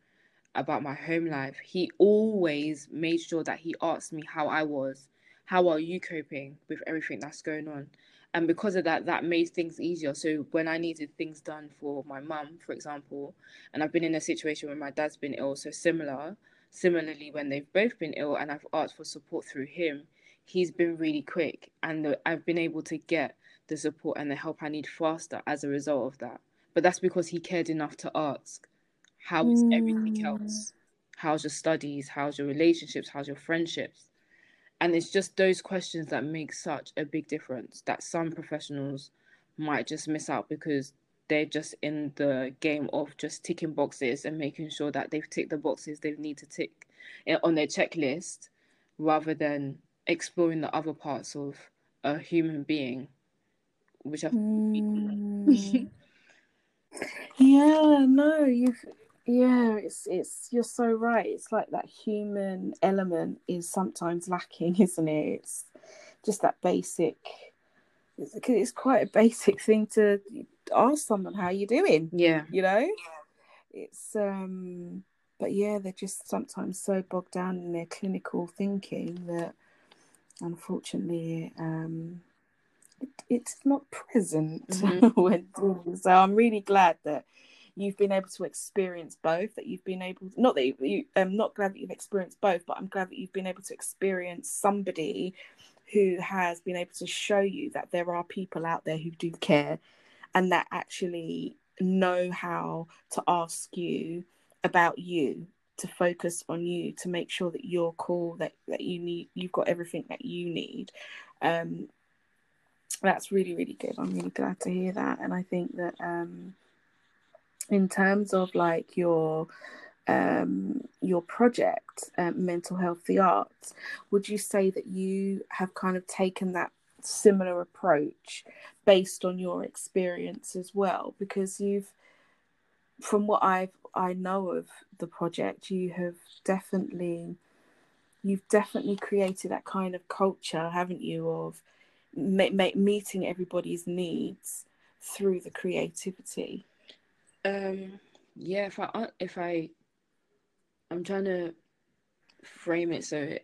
about my home life, he always made sure that he asked me how I was how are you coping with everything that's going on and because of that that made things easier so when i needed things done for my mum for example and i've been in a situation where my dad's been ill so similar similarly when they've both been ill and i've asked for support through him he's been really quick and the, i've been able to get the support and the help i need faster as a result of that. But that's because he cared enough to ask how is everything mm. else? How's your studies? How's your relationships? How's your friendships? And it's just those questions that make such a big difference that some professionals might just miss out because they're just in the game of just ticking boxes and making sure that they've ticked the boxes they need to tick eh, on their checklist rather than exploring the other parts of a human being which i mm. yeah no you've yeah it's it's you're so right. It's like that human element is sometimes lacking isn't it? It's just that basic it's, it's quite a basic thing to ask someone how you doing? Yeah. You know? It's um but yeah they're just sometimes so bogged down in their clinical thinking that unfortunately um it, it's not present mm-hmm. when so i'm really glad that you've been able to experience both that you've been able not that you, you um not glad that you've experienced both but i'm glad that you've been able to experience somebody who has been able to show you that there are people out there who do care and that actually know how to ask you about you to focus on you to make sure that you're cool that, that you need you've got everything that you need. Um that's really really good. I'm really glad to hear that. And i think that um in terms of like your um, your project, um, Mental Health the Arts, would you say that you have kind of taken that similar approach based on your experience as well? Because you've, from what I've I know of the project, you have definitely, you've definitely created that kind of culture, haven't you, of ma- ma- meeting everybody's needs through the creativity. Um, yeah, if I if I, I'm trying to frame it so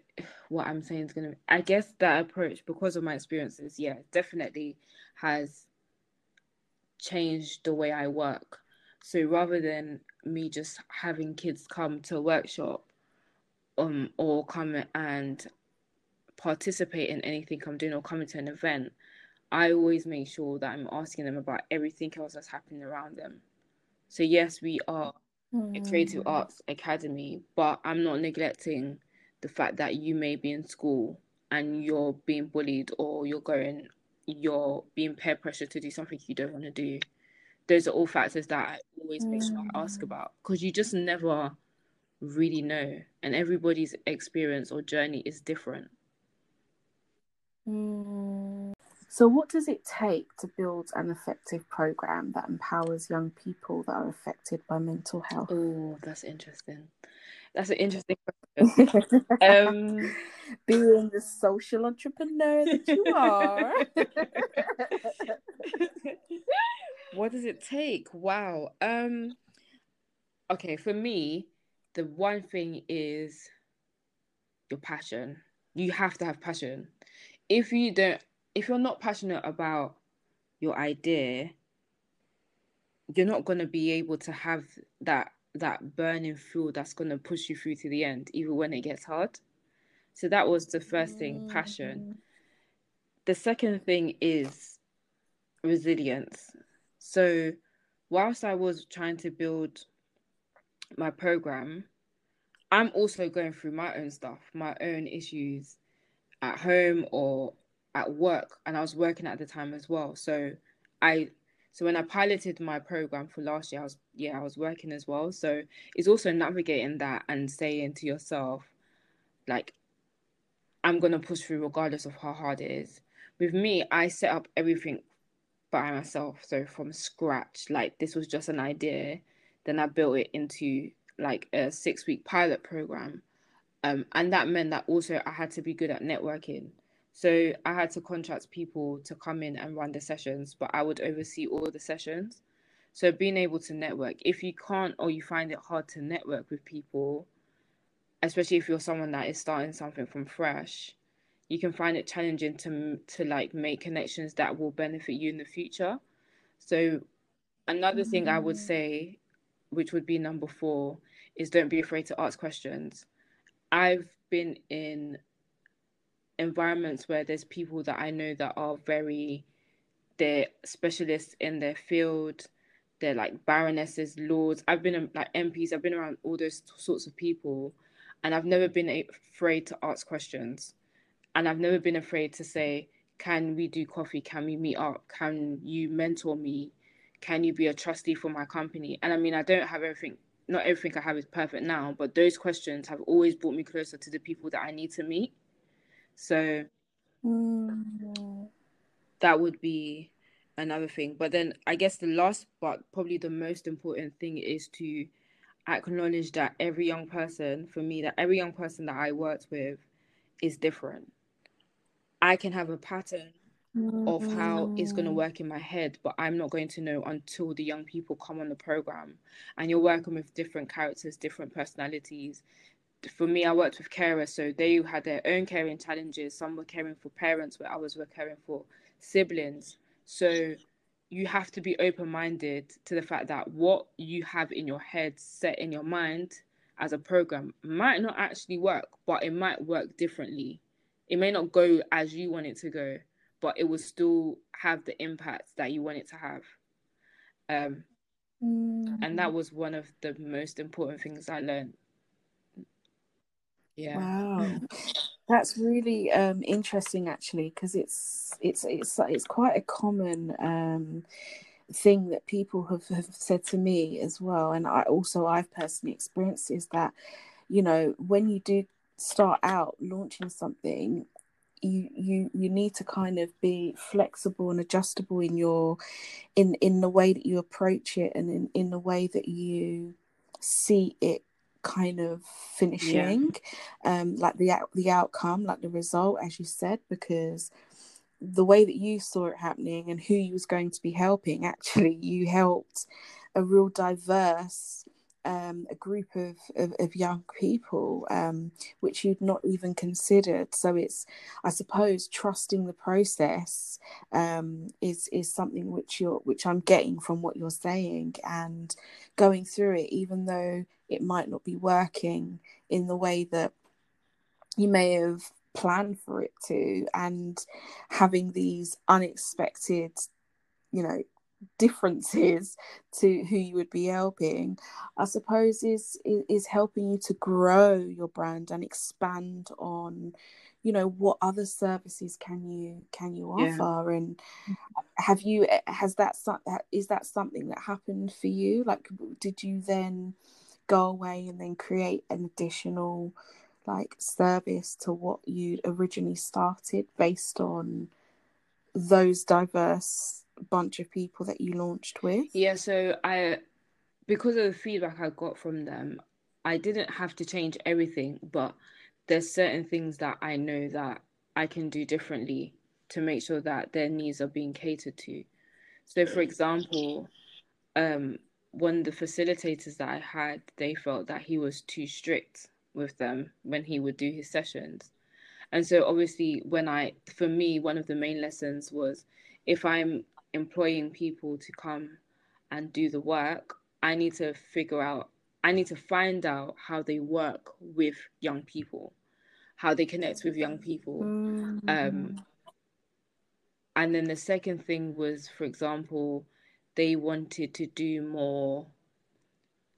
what I'm saying is gonna. I guess that approach, because of my experiences, yeah, definitely has changed the way I work. So rather than me just having kids come to a workshop, um, or come and participate in anything I'm doing or coming to an event, I always make sure that I'm asking them about everything else that's happening around them. So yes, we are mm. a creative mm. arts academy, but I'm not neglecting the fact that you may be in school and you're being bullied or you're going you're being peer pressure to do something you don't want to do. Those are all factors that I always make sure I ask mm. about because you just never really know, and everybody's experience or journey is different. Mm. So, what does it take to build an effective program that empowers young people that are affected by mental health? Oh, that's interesting. That's an interesting question. um, Being the social entrepreneur that you are. what does it take? Wow. Um, okay, for me, the one thing is your passion. You have to have passion. If you don't, if you're not passionate about your idea, you're not going to be able to have that that burning fuel that's going to push you through to the end, even when it gets hard. So that was the first thing, passion. Mm. The second thing is resilience. So, whilst I was trying to build my program, I'm also going through my own stuff, my own issues at home or at work. And I was working at the time as well. So, I so when I piloted my program for last year, I was yeah, I was working as well. So it's also navigating that and saying to yourself, like, I'm gonna push through regardless of how hard it is. With me, I set up everything by myself, so from scratch. Like this was just an idea. Then I built it into like a six week pilot program. Um, and that meant that also I had to be good at networking. So I had to contract people to come in and run the sessions, but I would oversee all the sessions. So being able to network, if you can't or you find it hard to network with people, especially if you're someone that is starting something from fresh, you can find it challenging to to like make connections that will benefit you in the future. So another mm-hmm. thing I would mm. say, which would be number four, is don't be afraid to ask questions. I've been in environments where there's people that I know that are very they're specialists in their field. They're like baronesses, lords. I've been um, like MPs. I've been around all those sorts of people, and I've never been afraid to ask questions, and I've never been afraid to say, "Can we do coffee? Can we meet up? Can you mentor me? Can you be a trustee for my company?" And I mean, I don't have everything. Not everything I have is perfect now, but those questions have always brought me closer to the people that I need to meet so mm. that would be another thing. But then I guess the last but probably the most important thing is to acknowledge that every young person, for me, that every young person that I worked with is different. I can have a pattern of how it's going to mm. work in my head, but I'm not going to know until the young people come on the program. And you're working with different characters, different personalities, for me, I worked with carers, so they had their own caring challenges. Some were caring for parents, where others were caring for siblings. So you have to be open minded to the fact that what you have in your head set in your mind as a program might not actually work, but it might work differently. It may not go as you want it to go, but it will still have the impact that you want it to have. Um, mm-hmm. And that was one of the most important things I learned yeah. Wow. That's really um, interesting, actually, because it's it's it's it's quite a common um, thing that people have, have said to me as well, and I also I've personally experienced is that you know when you do start out launching something, you you you need to kind of be flexible and adjustable in your in in the way that you approach it and in in the way that you see it kind of finishing yeah. um like the the outcome like the result as you said because the way that you saw it happening and who you was going to be helping actually you helped a real diverse um, a group of, of, of young people um, which you'd not even considered. So it's, I suppose, trusting the process um, is is something which you're which I'm getting from what you're saying and going through it, even though it might not be working in the way that you may have planned for it to, and having these unexpected, you know, differences to who you would be helping i suppose is is helping you to grow your brand and expand on you know what other services can you can you Yeah. offer? And mm-hmm. have you eh, has that is that something that happened for you? Like did you then go away and then create an additional like service to what you originally started based on those diverse bunch of people that you launched with Yeah, so I, because of the feedback I got from them, I didn't have to change everything, but there's certain things that I know that I can do differently to make sure that their needs are being catered to. So, for example, um, one of the facilitators that I had, they felt that he was too strict with them when he would do his sessions. And so, obviously, when I, for me, one of the main lessons was if I'm employing people to come and do the work, I need to figure out, I need to find out how they work with young people, how they connect with young people. Mm. Um, and then the second thing was, for example, they wanted to do more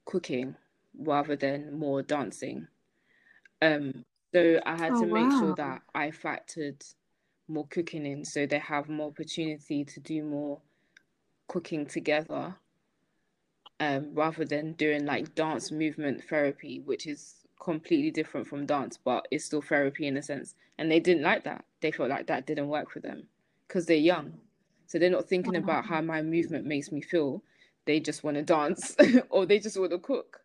cooking rather than more dancing. Um, so I had Oh, to make sure that I factored more cooking in so they have more opportunity to do more cooking together um, rather than doing like dance movement therapy, which is completely different from dance, but it's still therapy in a sense. And they didn't like that. They felt like that didn't work for them because they're young. So they're not thinking about how my movement makes me feel. They just want to dance or they just want to cook.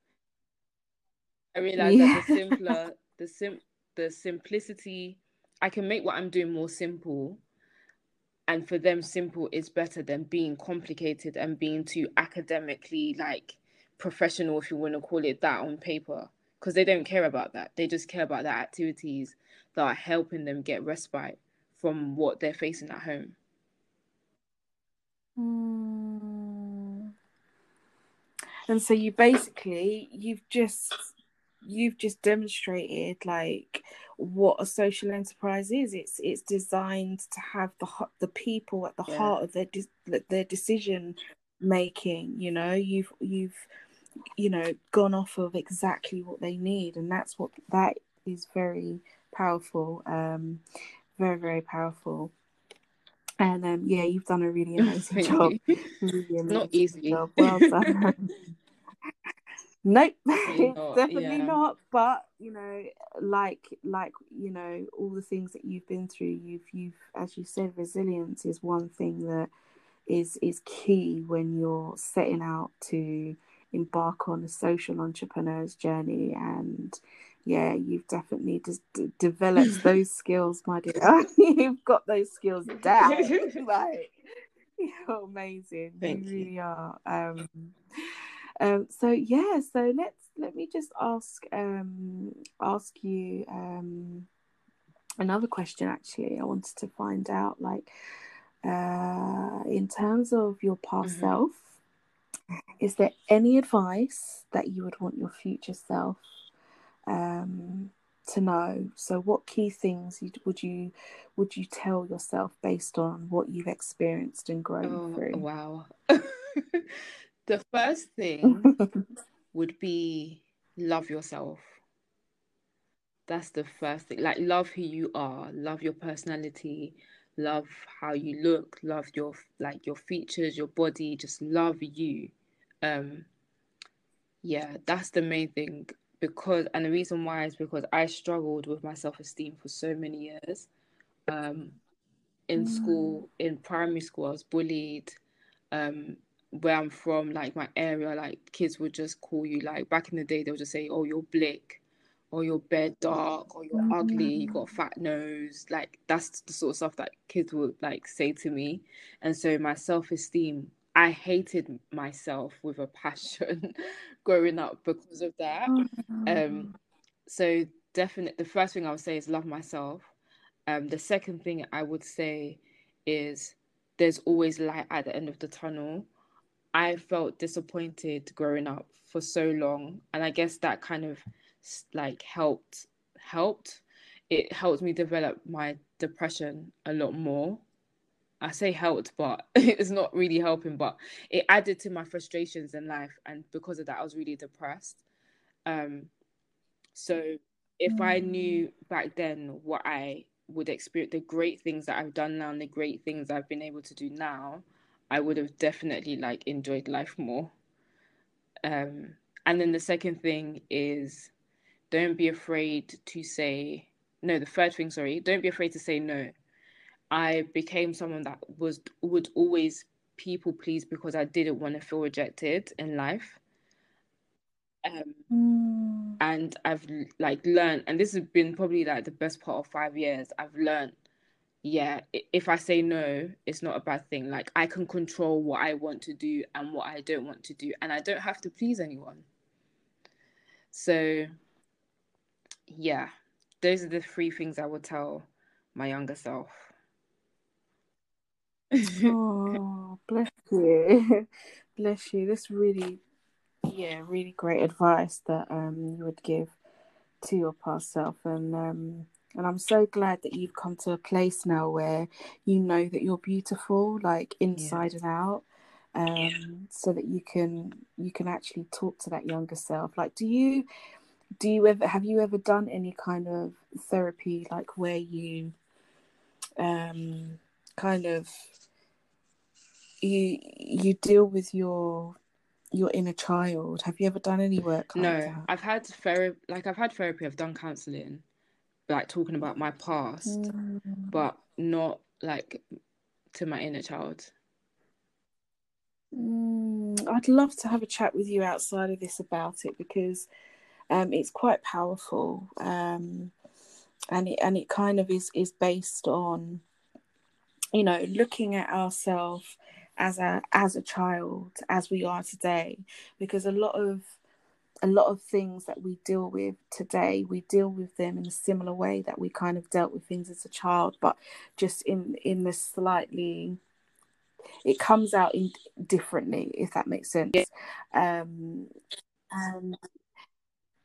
I realized that the simpler, the sim, the simplicity, I can make what I'm doing more simple. And for them simple is better than being complicated and being too academically like professional if you want to call it that on paper. Because they don't care about that. They just care about the activities that are helping them get respite from what they're facing at home. Mm. And so you basically you've just you've just demonstrated like what a social enterprise is. It's it's designed to have the the people at the Yeah. heart of their de- their decision making. You know, you've you've you know gone off of exactly what they need, and that's what that is very powerful. Um, very very powerful. And um, yeah, you've done a really amazing job. Really It's not amazing easy. job. Well done. nope, Definitely not, definitely yeah. not. But you know, like like you know, all the things that you've been through, you've you've as you said, resilience is one thing that is is key when you're setting out to embark on a social entrepreneur's journey and yeah you've definitely just d- developed those skills my dear you've got those skills down like you're amazing Thank you you. really are um um so yeah so let's let me just ask um ask you um another question actually i wanted to find out like uh in terms of your past Mhm. self is there any advice that you would want your future self um to know so what key things would you would you tell yourself based on what you've experienced and grown Oh, through wow. The first thing would be love yourself. That's the first thing. Like, love who you are, love your personality, love how you look, love your like your features, your body, just love you. Um, yeah, that's the main thing. Because, and the reason why is because I struggled with my self-esteem for so many years. Um, in school, in primary school, I was bullied. Um, where I'm from, like my area, like kids would just call you like back in the day, they would just say, "Oh, you're blick," or "You're bed dark," or "You're ugly," "You got a fat nose." Like that's the sort of stuff that kids would like say to me, and so my self-esteem, I hated myself with a passion growing up because of that. Um, so definitely, the first thing I would say is love myself. Um, the second thing I would say is there's always light at the end of the tunnel. I felt disappointed growing up for so long, and I guess that kind of like helped helped. It helped me develop my depression a lot more. I say helped, but it's not really helping. But it added to my frustrations in life, and because of that, I was really depressed. Um, so if I knew back then what I would experience the great things that I've done now and the great things I've been able to do now, I would have definitely like enjoyed life more. Um, and then the second thing is don't be afraid to say no. The third thing, sorry, don't be afraid to say no. I became someone that was would always people please because I didn't want to feel rejected in life. Um, mm. and I've like learned, and this has been probably like the best part of five years. I've learned, yeah, if I say no, it's not a bad thing. Like I can control what I want to do and what I don't want to do, and I don't have to please anyone. So, yeah, those are the three things I would tell my younger self. oh, bless you. bless you. This really yeah, really great advice that um you would give to your past self and um and I'm so glad that you've come to a place now where you know that you're beautiful, like inside yeah. and out. Um, yeah. so that you can you can actually talk to that younger self. Like, do you do you ever have you ever done any kind of therapy like where you um kind of you you deal with your your inner child. Have you ever done any work? Like no, that? I've had therapy. Like I've had therapy. I've done counselling, like talking about my past, mm. but not like to my inner child. Mm, I'd love to have a chat with you outside of this about it because um, it's quite powerful, um, and it and it kind of is is based on, you know, looking at ourselves as a as a child as we are today because a lot of a lot of things that we deal with today we deal with them in a similar way that we kind of dealt with things as a child but just in in the slightly it comes out in differently if that makes sense. Um and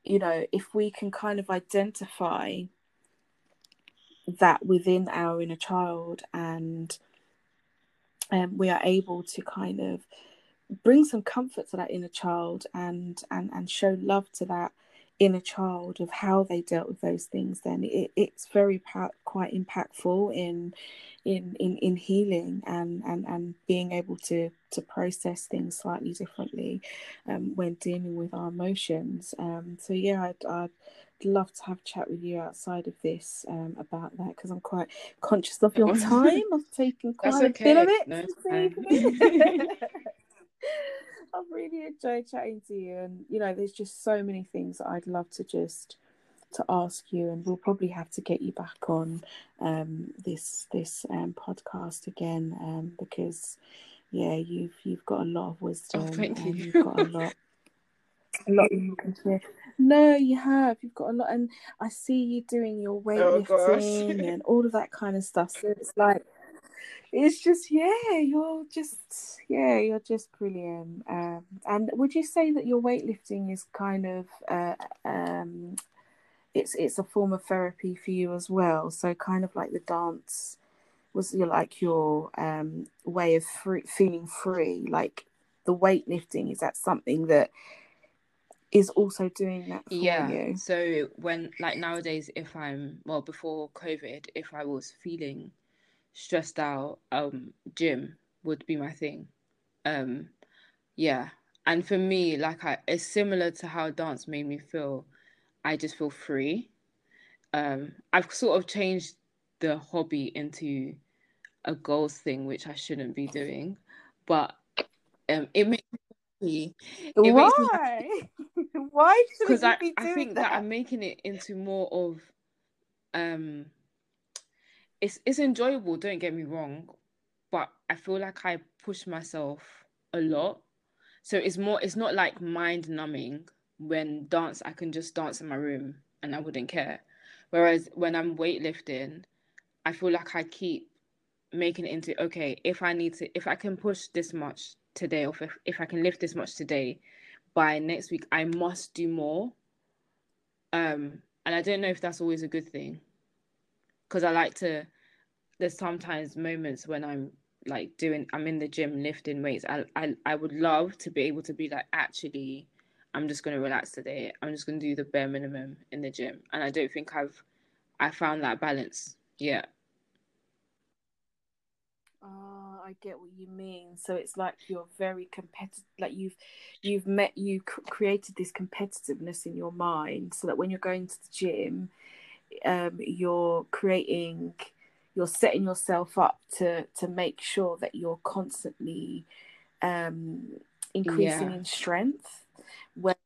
you know if we can kind of identify that within our inner child and um, we are able to kind of bring some comfort to that inner child and and and show love to that inner child of how they dealt with those things then it, it's very quite impactful in in in in healing and and and being able to to process things slightly differently um, when dealing with our emotions um, so yeah I'd, I'd love to have a chat with you outside of this um, about that because I'm quite conscious of your time. I've taken quite a bit of it. No, I've really enjoyed chatting to you, and you know, there's just so many things that I'd love to just to ask you, and we'll probably have to get you back on um, this this um, podcast again um, because yeah, you've you've got a lot of wisdom. Oh, thank you. You've got a lot a lot you can share. No, you have. You've got a lot, and I see you doing your oh, weightlifting oh, and all of that kind of stuff. So it's like, it's just yeah, you're just yeah, you're just brilliant. Um, and would you say that your weightlifting is kind of uh, um, it's it's a form of therapy for you as well? So kind of like the dance was your like your um way of free, feeling free, like the weightlifting is that something that is also doing that for yeah. you. So when like nowadays if I'm well before COVID, if I was feeling stressed out, um gym would be my thing. Um yeah. And for me, like I it's similar to how dance made me feel. I just feel free. Um I've sort of changed the hobby into a goals thing, which I shouldn't be doing. But um it makes me it Why? Why? Because I, I think that? that I'm making it into more of um it's it's enjoyable, don't get me wrong, but I feel like I push myself a lot. So it's more it's not like mind numbing when dance I can just dance in my room and I wouldn't care. Whereas when I'm weightlifting, I feel like I keep making it into okay, if I need to if I can push this much today or if, if I can lift this much today, by next week I must do more. Um, and I don't know if that's always a good thing. Cause I like to there's sometimes moments when I'm like doing I'm in the gym lifting weights. I I, I would love to be able to be like actually I'm just gonna relax today. I'm just gonna do the bare minimum in the gym. And I don't think I've I found that balance Yeah. Oh, I get what you mean. So it's like you're very competitive. Like you've you've met you cr- created this competitiveness in your mind, so that when you're going to the gym, um, you're creating, you're setting yourself up to to make sure that you're constantly um, increasing Yeah. in strength. Where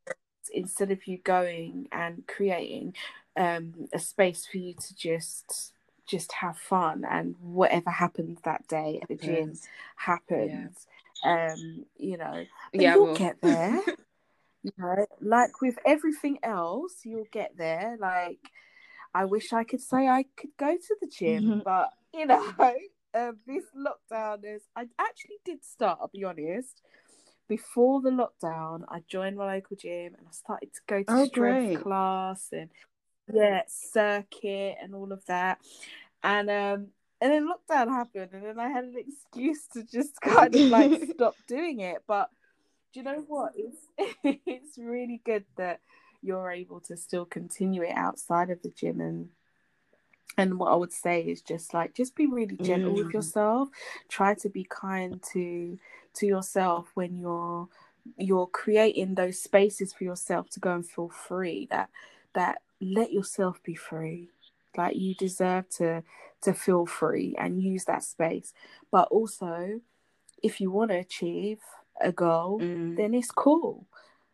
instead of you going and creating um, a space for you to just just have fun and whatever happens that day at the gym Happens. happens um you know Yeah, you'll well. get there you know like with everything else you'll get there like i wish i could say i could go to the gym Mhm. but you know um, this lockdown is i actually did start i'll be honest before the lockdown i joined my local gym and i started to go to Oh, strength great. class and yeah circuit and all of that and um and then lockdown happened and then i had an excuse to just kind of like stop doing it but do you know what it's it's really good that you're able to still continue it outside of the gym and and what i would say is just like just be really gentle with Mm. yourself try to be kind to to yourself when you're you're creating those spaces for yourself to go and feel free that that let yourself be free like you deserve to to feel free and use that space but also if you want to achieve a goal Mm. then it's cool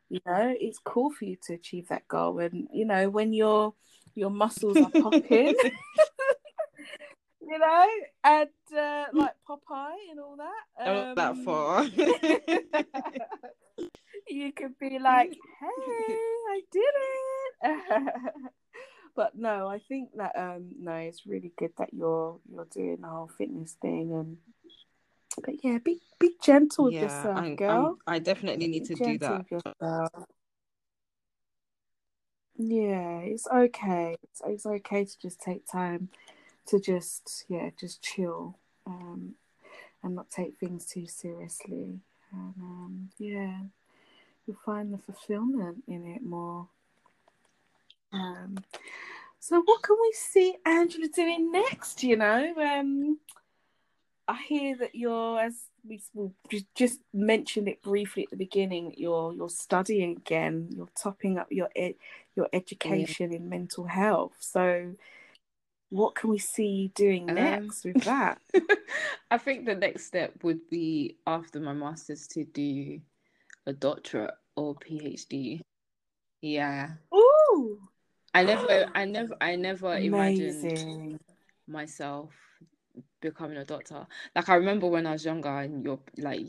you know it's cool for you to achieve that goal and you know when your your muscles are popping you know and uh, like popeye and all that Not that um, far. you could be like, "Hey, I did it." but no, I think that um no, it's really good that you're you're doing the whole fitness thing and but yeah, be be gentle with yeah, yourself, I'm, girl. I'm, I definitely need Be to do that. Yeah, it's okay. It's, it's okay to just take time to just yeah, just chill um and not take things too seriously. And um yeah, you'll find the fulfillment in it more. Um, so what can we see Angela doing next? You know, um, I hear that you're, as we just mentioned it briefly at the beginning, you're you're studying again. You're topping up your ed- your education in mental health. So, what can we see you doing Um, next with that? I think the next step would be after my master's to do a doctorate or PhD. Yeah. Ooh, I never I never I never imagined myself becoming a doctor. Like I remember when I was younger and you're like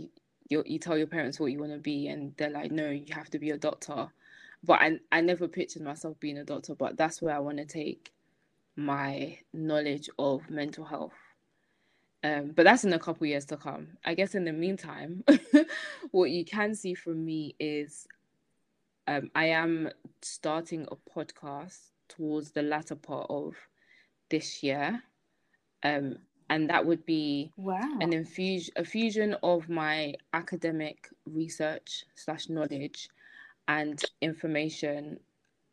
you you tell your parents what you want to be and they're like, no, you have to be a doctor. But I I never pictured myself being a doctor, but that's where I want to take my knowledge of mental health. Um, but that's in a couple years to come. I guess in the meantime, what you can see from me is um, I am starting a podcast towards the latter part of this year. Um, and that would be Wow, an infusion a fusion of my academic research slash knowledge and information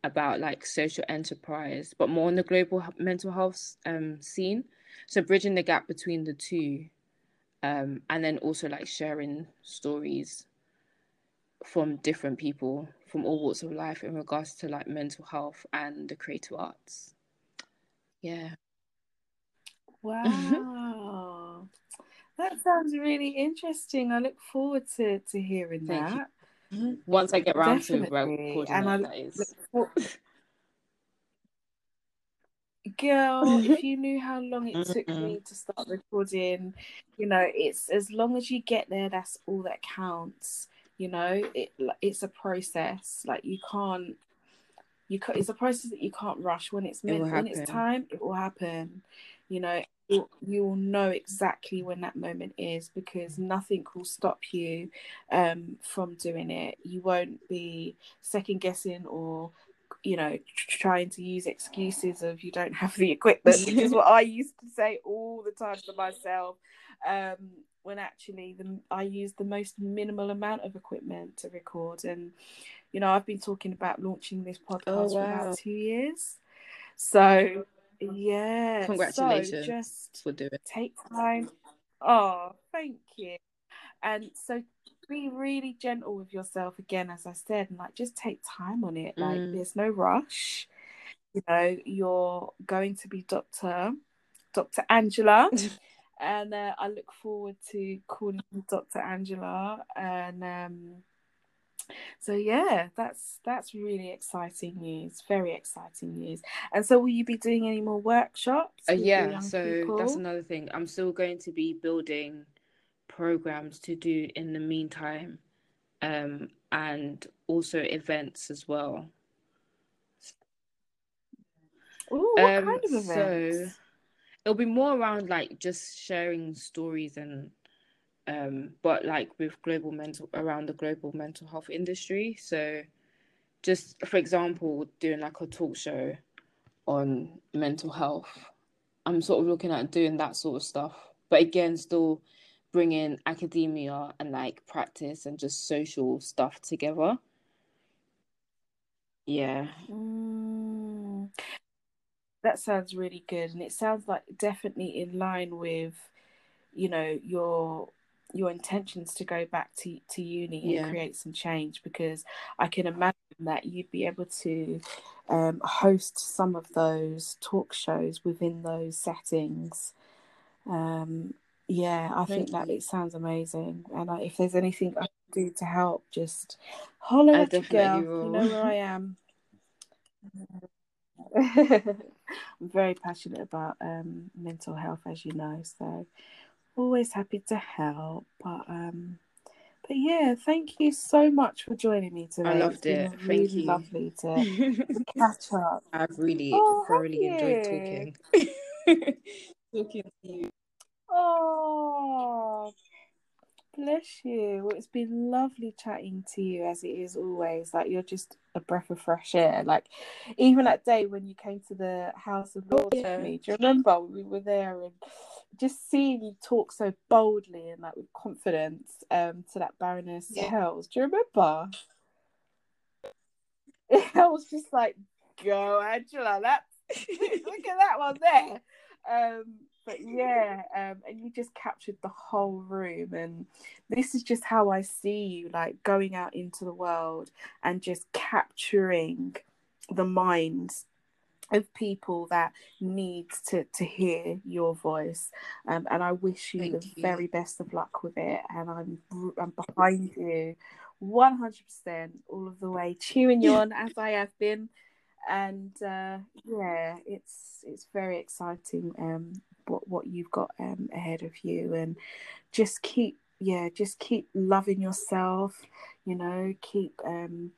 about like social enterprise but more on the global mental health um scene. So bridging the gap between the two um and then also like sharing stories from different people from all walks of life in regards to like mental health and the creative arts. Yeah wow. That sounds really interesting. I look forward to, to hearing Thank you. that. Mm-hmm. once i get around to uh, recording And I it that is for... Girl, if you knew how long it took me to start recording, you know, it's as long as you get there, that's all that counts. You know, it it's a process. Like you can't, you can It's a process that you can't rush. When it's It when it's time, it will happen. You know, you you will know exactly when that moment is because nothing will stop you um, from doing it. You won't be second guessing or you know trying to use excuses of you don't have the equipment which is what i used to say all the time to myself. Um when actually the i use the most minimal amount of equipment to record. And you know i've been talking about launching this podcast Oh, for about two years. So Yeah. Congratulations so just for doing. take time. Oh, thank you. And so be really gentle with yourself again, as I said, and like just take time on it. Like Mm. there's no rush. You know, you're going to be Doctor Dr. Angela. and uh, I look forward to calling you Dr. Angela. And um, so yeah, that's that's really exciting news. Very exciting news. And so, will you be doing any more workshops? Uh, yeah, so people? that's another thing. I'm still going to be building programs to do in the meantime, um, and also events as well. Ooh, what Um, kind of so it'll be more around like just sharing stories and um, but like with global mental around the global mental health industry. So just for example, doing like a talk show on mental health. I'm sort of looking at doing that sort of stuff, but again, still bringing academia and like practice and just social stuff together. Yeah, Mm, that sounds really good, and it sounds like definitely in line with, you know, your your intentions to go back to, to uni Yeah. and create some change because I can imagine that you'd be able to um, host some of those talk shows within those settings. Um, yeah, I think Thank that you. it sounds amazing, and I, if there's anything I can do to help, just holler I at your definitely girl. You know where I am. I'm very passionate about um, mental health, as you know, so always happy to help. But um, but yeah, thank you so much for joining me today. I loved it. Thank really you. lovely to catch up. I've really Oh, thoroughly enjoyed talking. talking to you. Oh, bless you. Well, it's been lovely chatting to you as it is always. Like you're just a breath of fresh air. Like even that day when you came to the House of Lords yeah. with me, do you remember we were there and just seeing you talk so boldly and like with confidence um to that Baroness Yeah. Hells. Do you remember? I was just like, go Angela, that's look at that one there. Um, but yeah, um, and you just captured the whole room, and this is just how I see you, like going out into the world and just capturing the minds of people that need to to hear your voice. Um, and I wish you Thank the you. very best of luck with it, and I'm I'm behind you, one hundred percent, all of the way, cheering you on as I have been and uh, yeah, it's it's very exciting um, what what you've got um, ahead of you, and just keep yeah, just keep loving yourself. You know, keep um,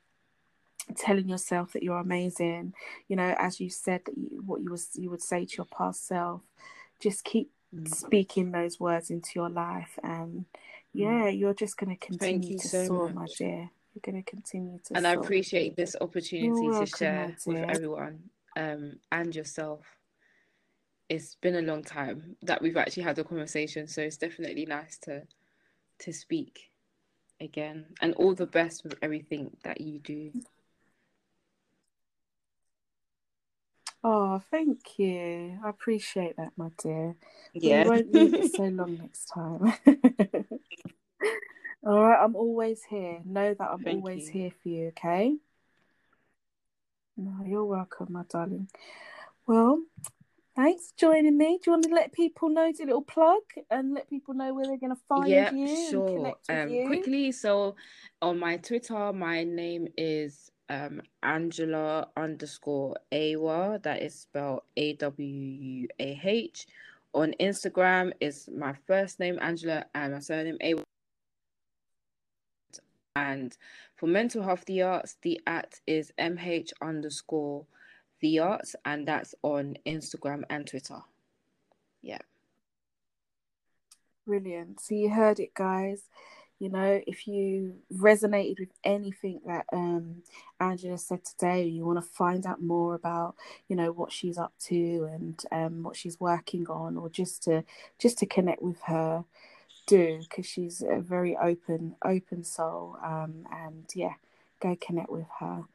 telling yourself that you're amazing. You know, as you said that you, what you was you would say to your past self. Just keep Mm. speaking those words into your life, and yeah, you're just going to continue to so soar, my dear. You're going to continue to And I appreciate this opportunity You're to share with everyone um, and yourself. It's been a long time that we've actually had a conversation, so it's definitely nice to to speak again. And all the best with everything that you do. Oh, thank you. I appreciate that, my dear. Yeah. We won't leave it so long next time. All right, I'm always here. Know that I'm Thank always you. here for you, okay? No, you're welcome, my darling. Well, thanks for joining me. Do you want to let people know, do a little plug and let people know where they're going to find yeah, you and sure. Um, you? quickly, so on my Twitter, my name is um Angela underscore Awuah. That is spelled A W U A H. On Instagram is my first name Angela and my surname Awuah. And for mental health the arts, the at is mh underscore the arts, and that's on Instagram and Twitter. Yeah. Brilliant. So you heard it, guys. You know, if you resonated with anything that um, Angela said today, you want to find out more about, you know, what she's up to and um, what she's working on, or just to just to connect with her, do because she's a very open open soul. Um, and yeah, go connect with her.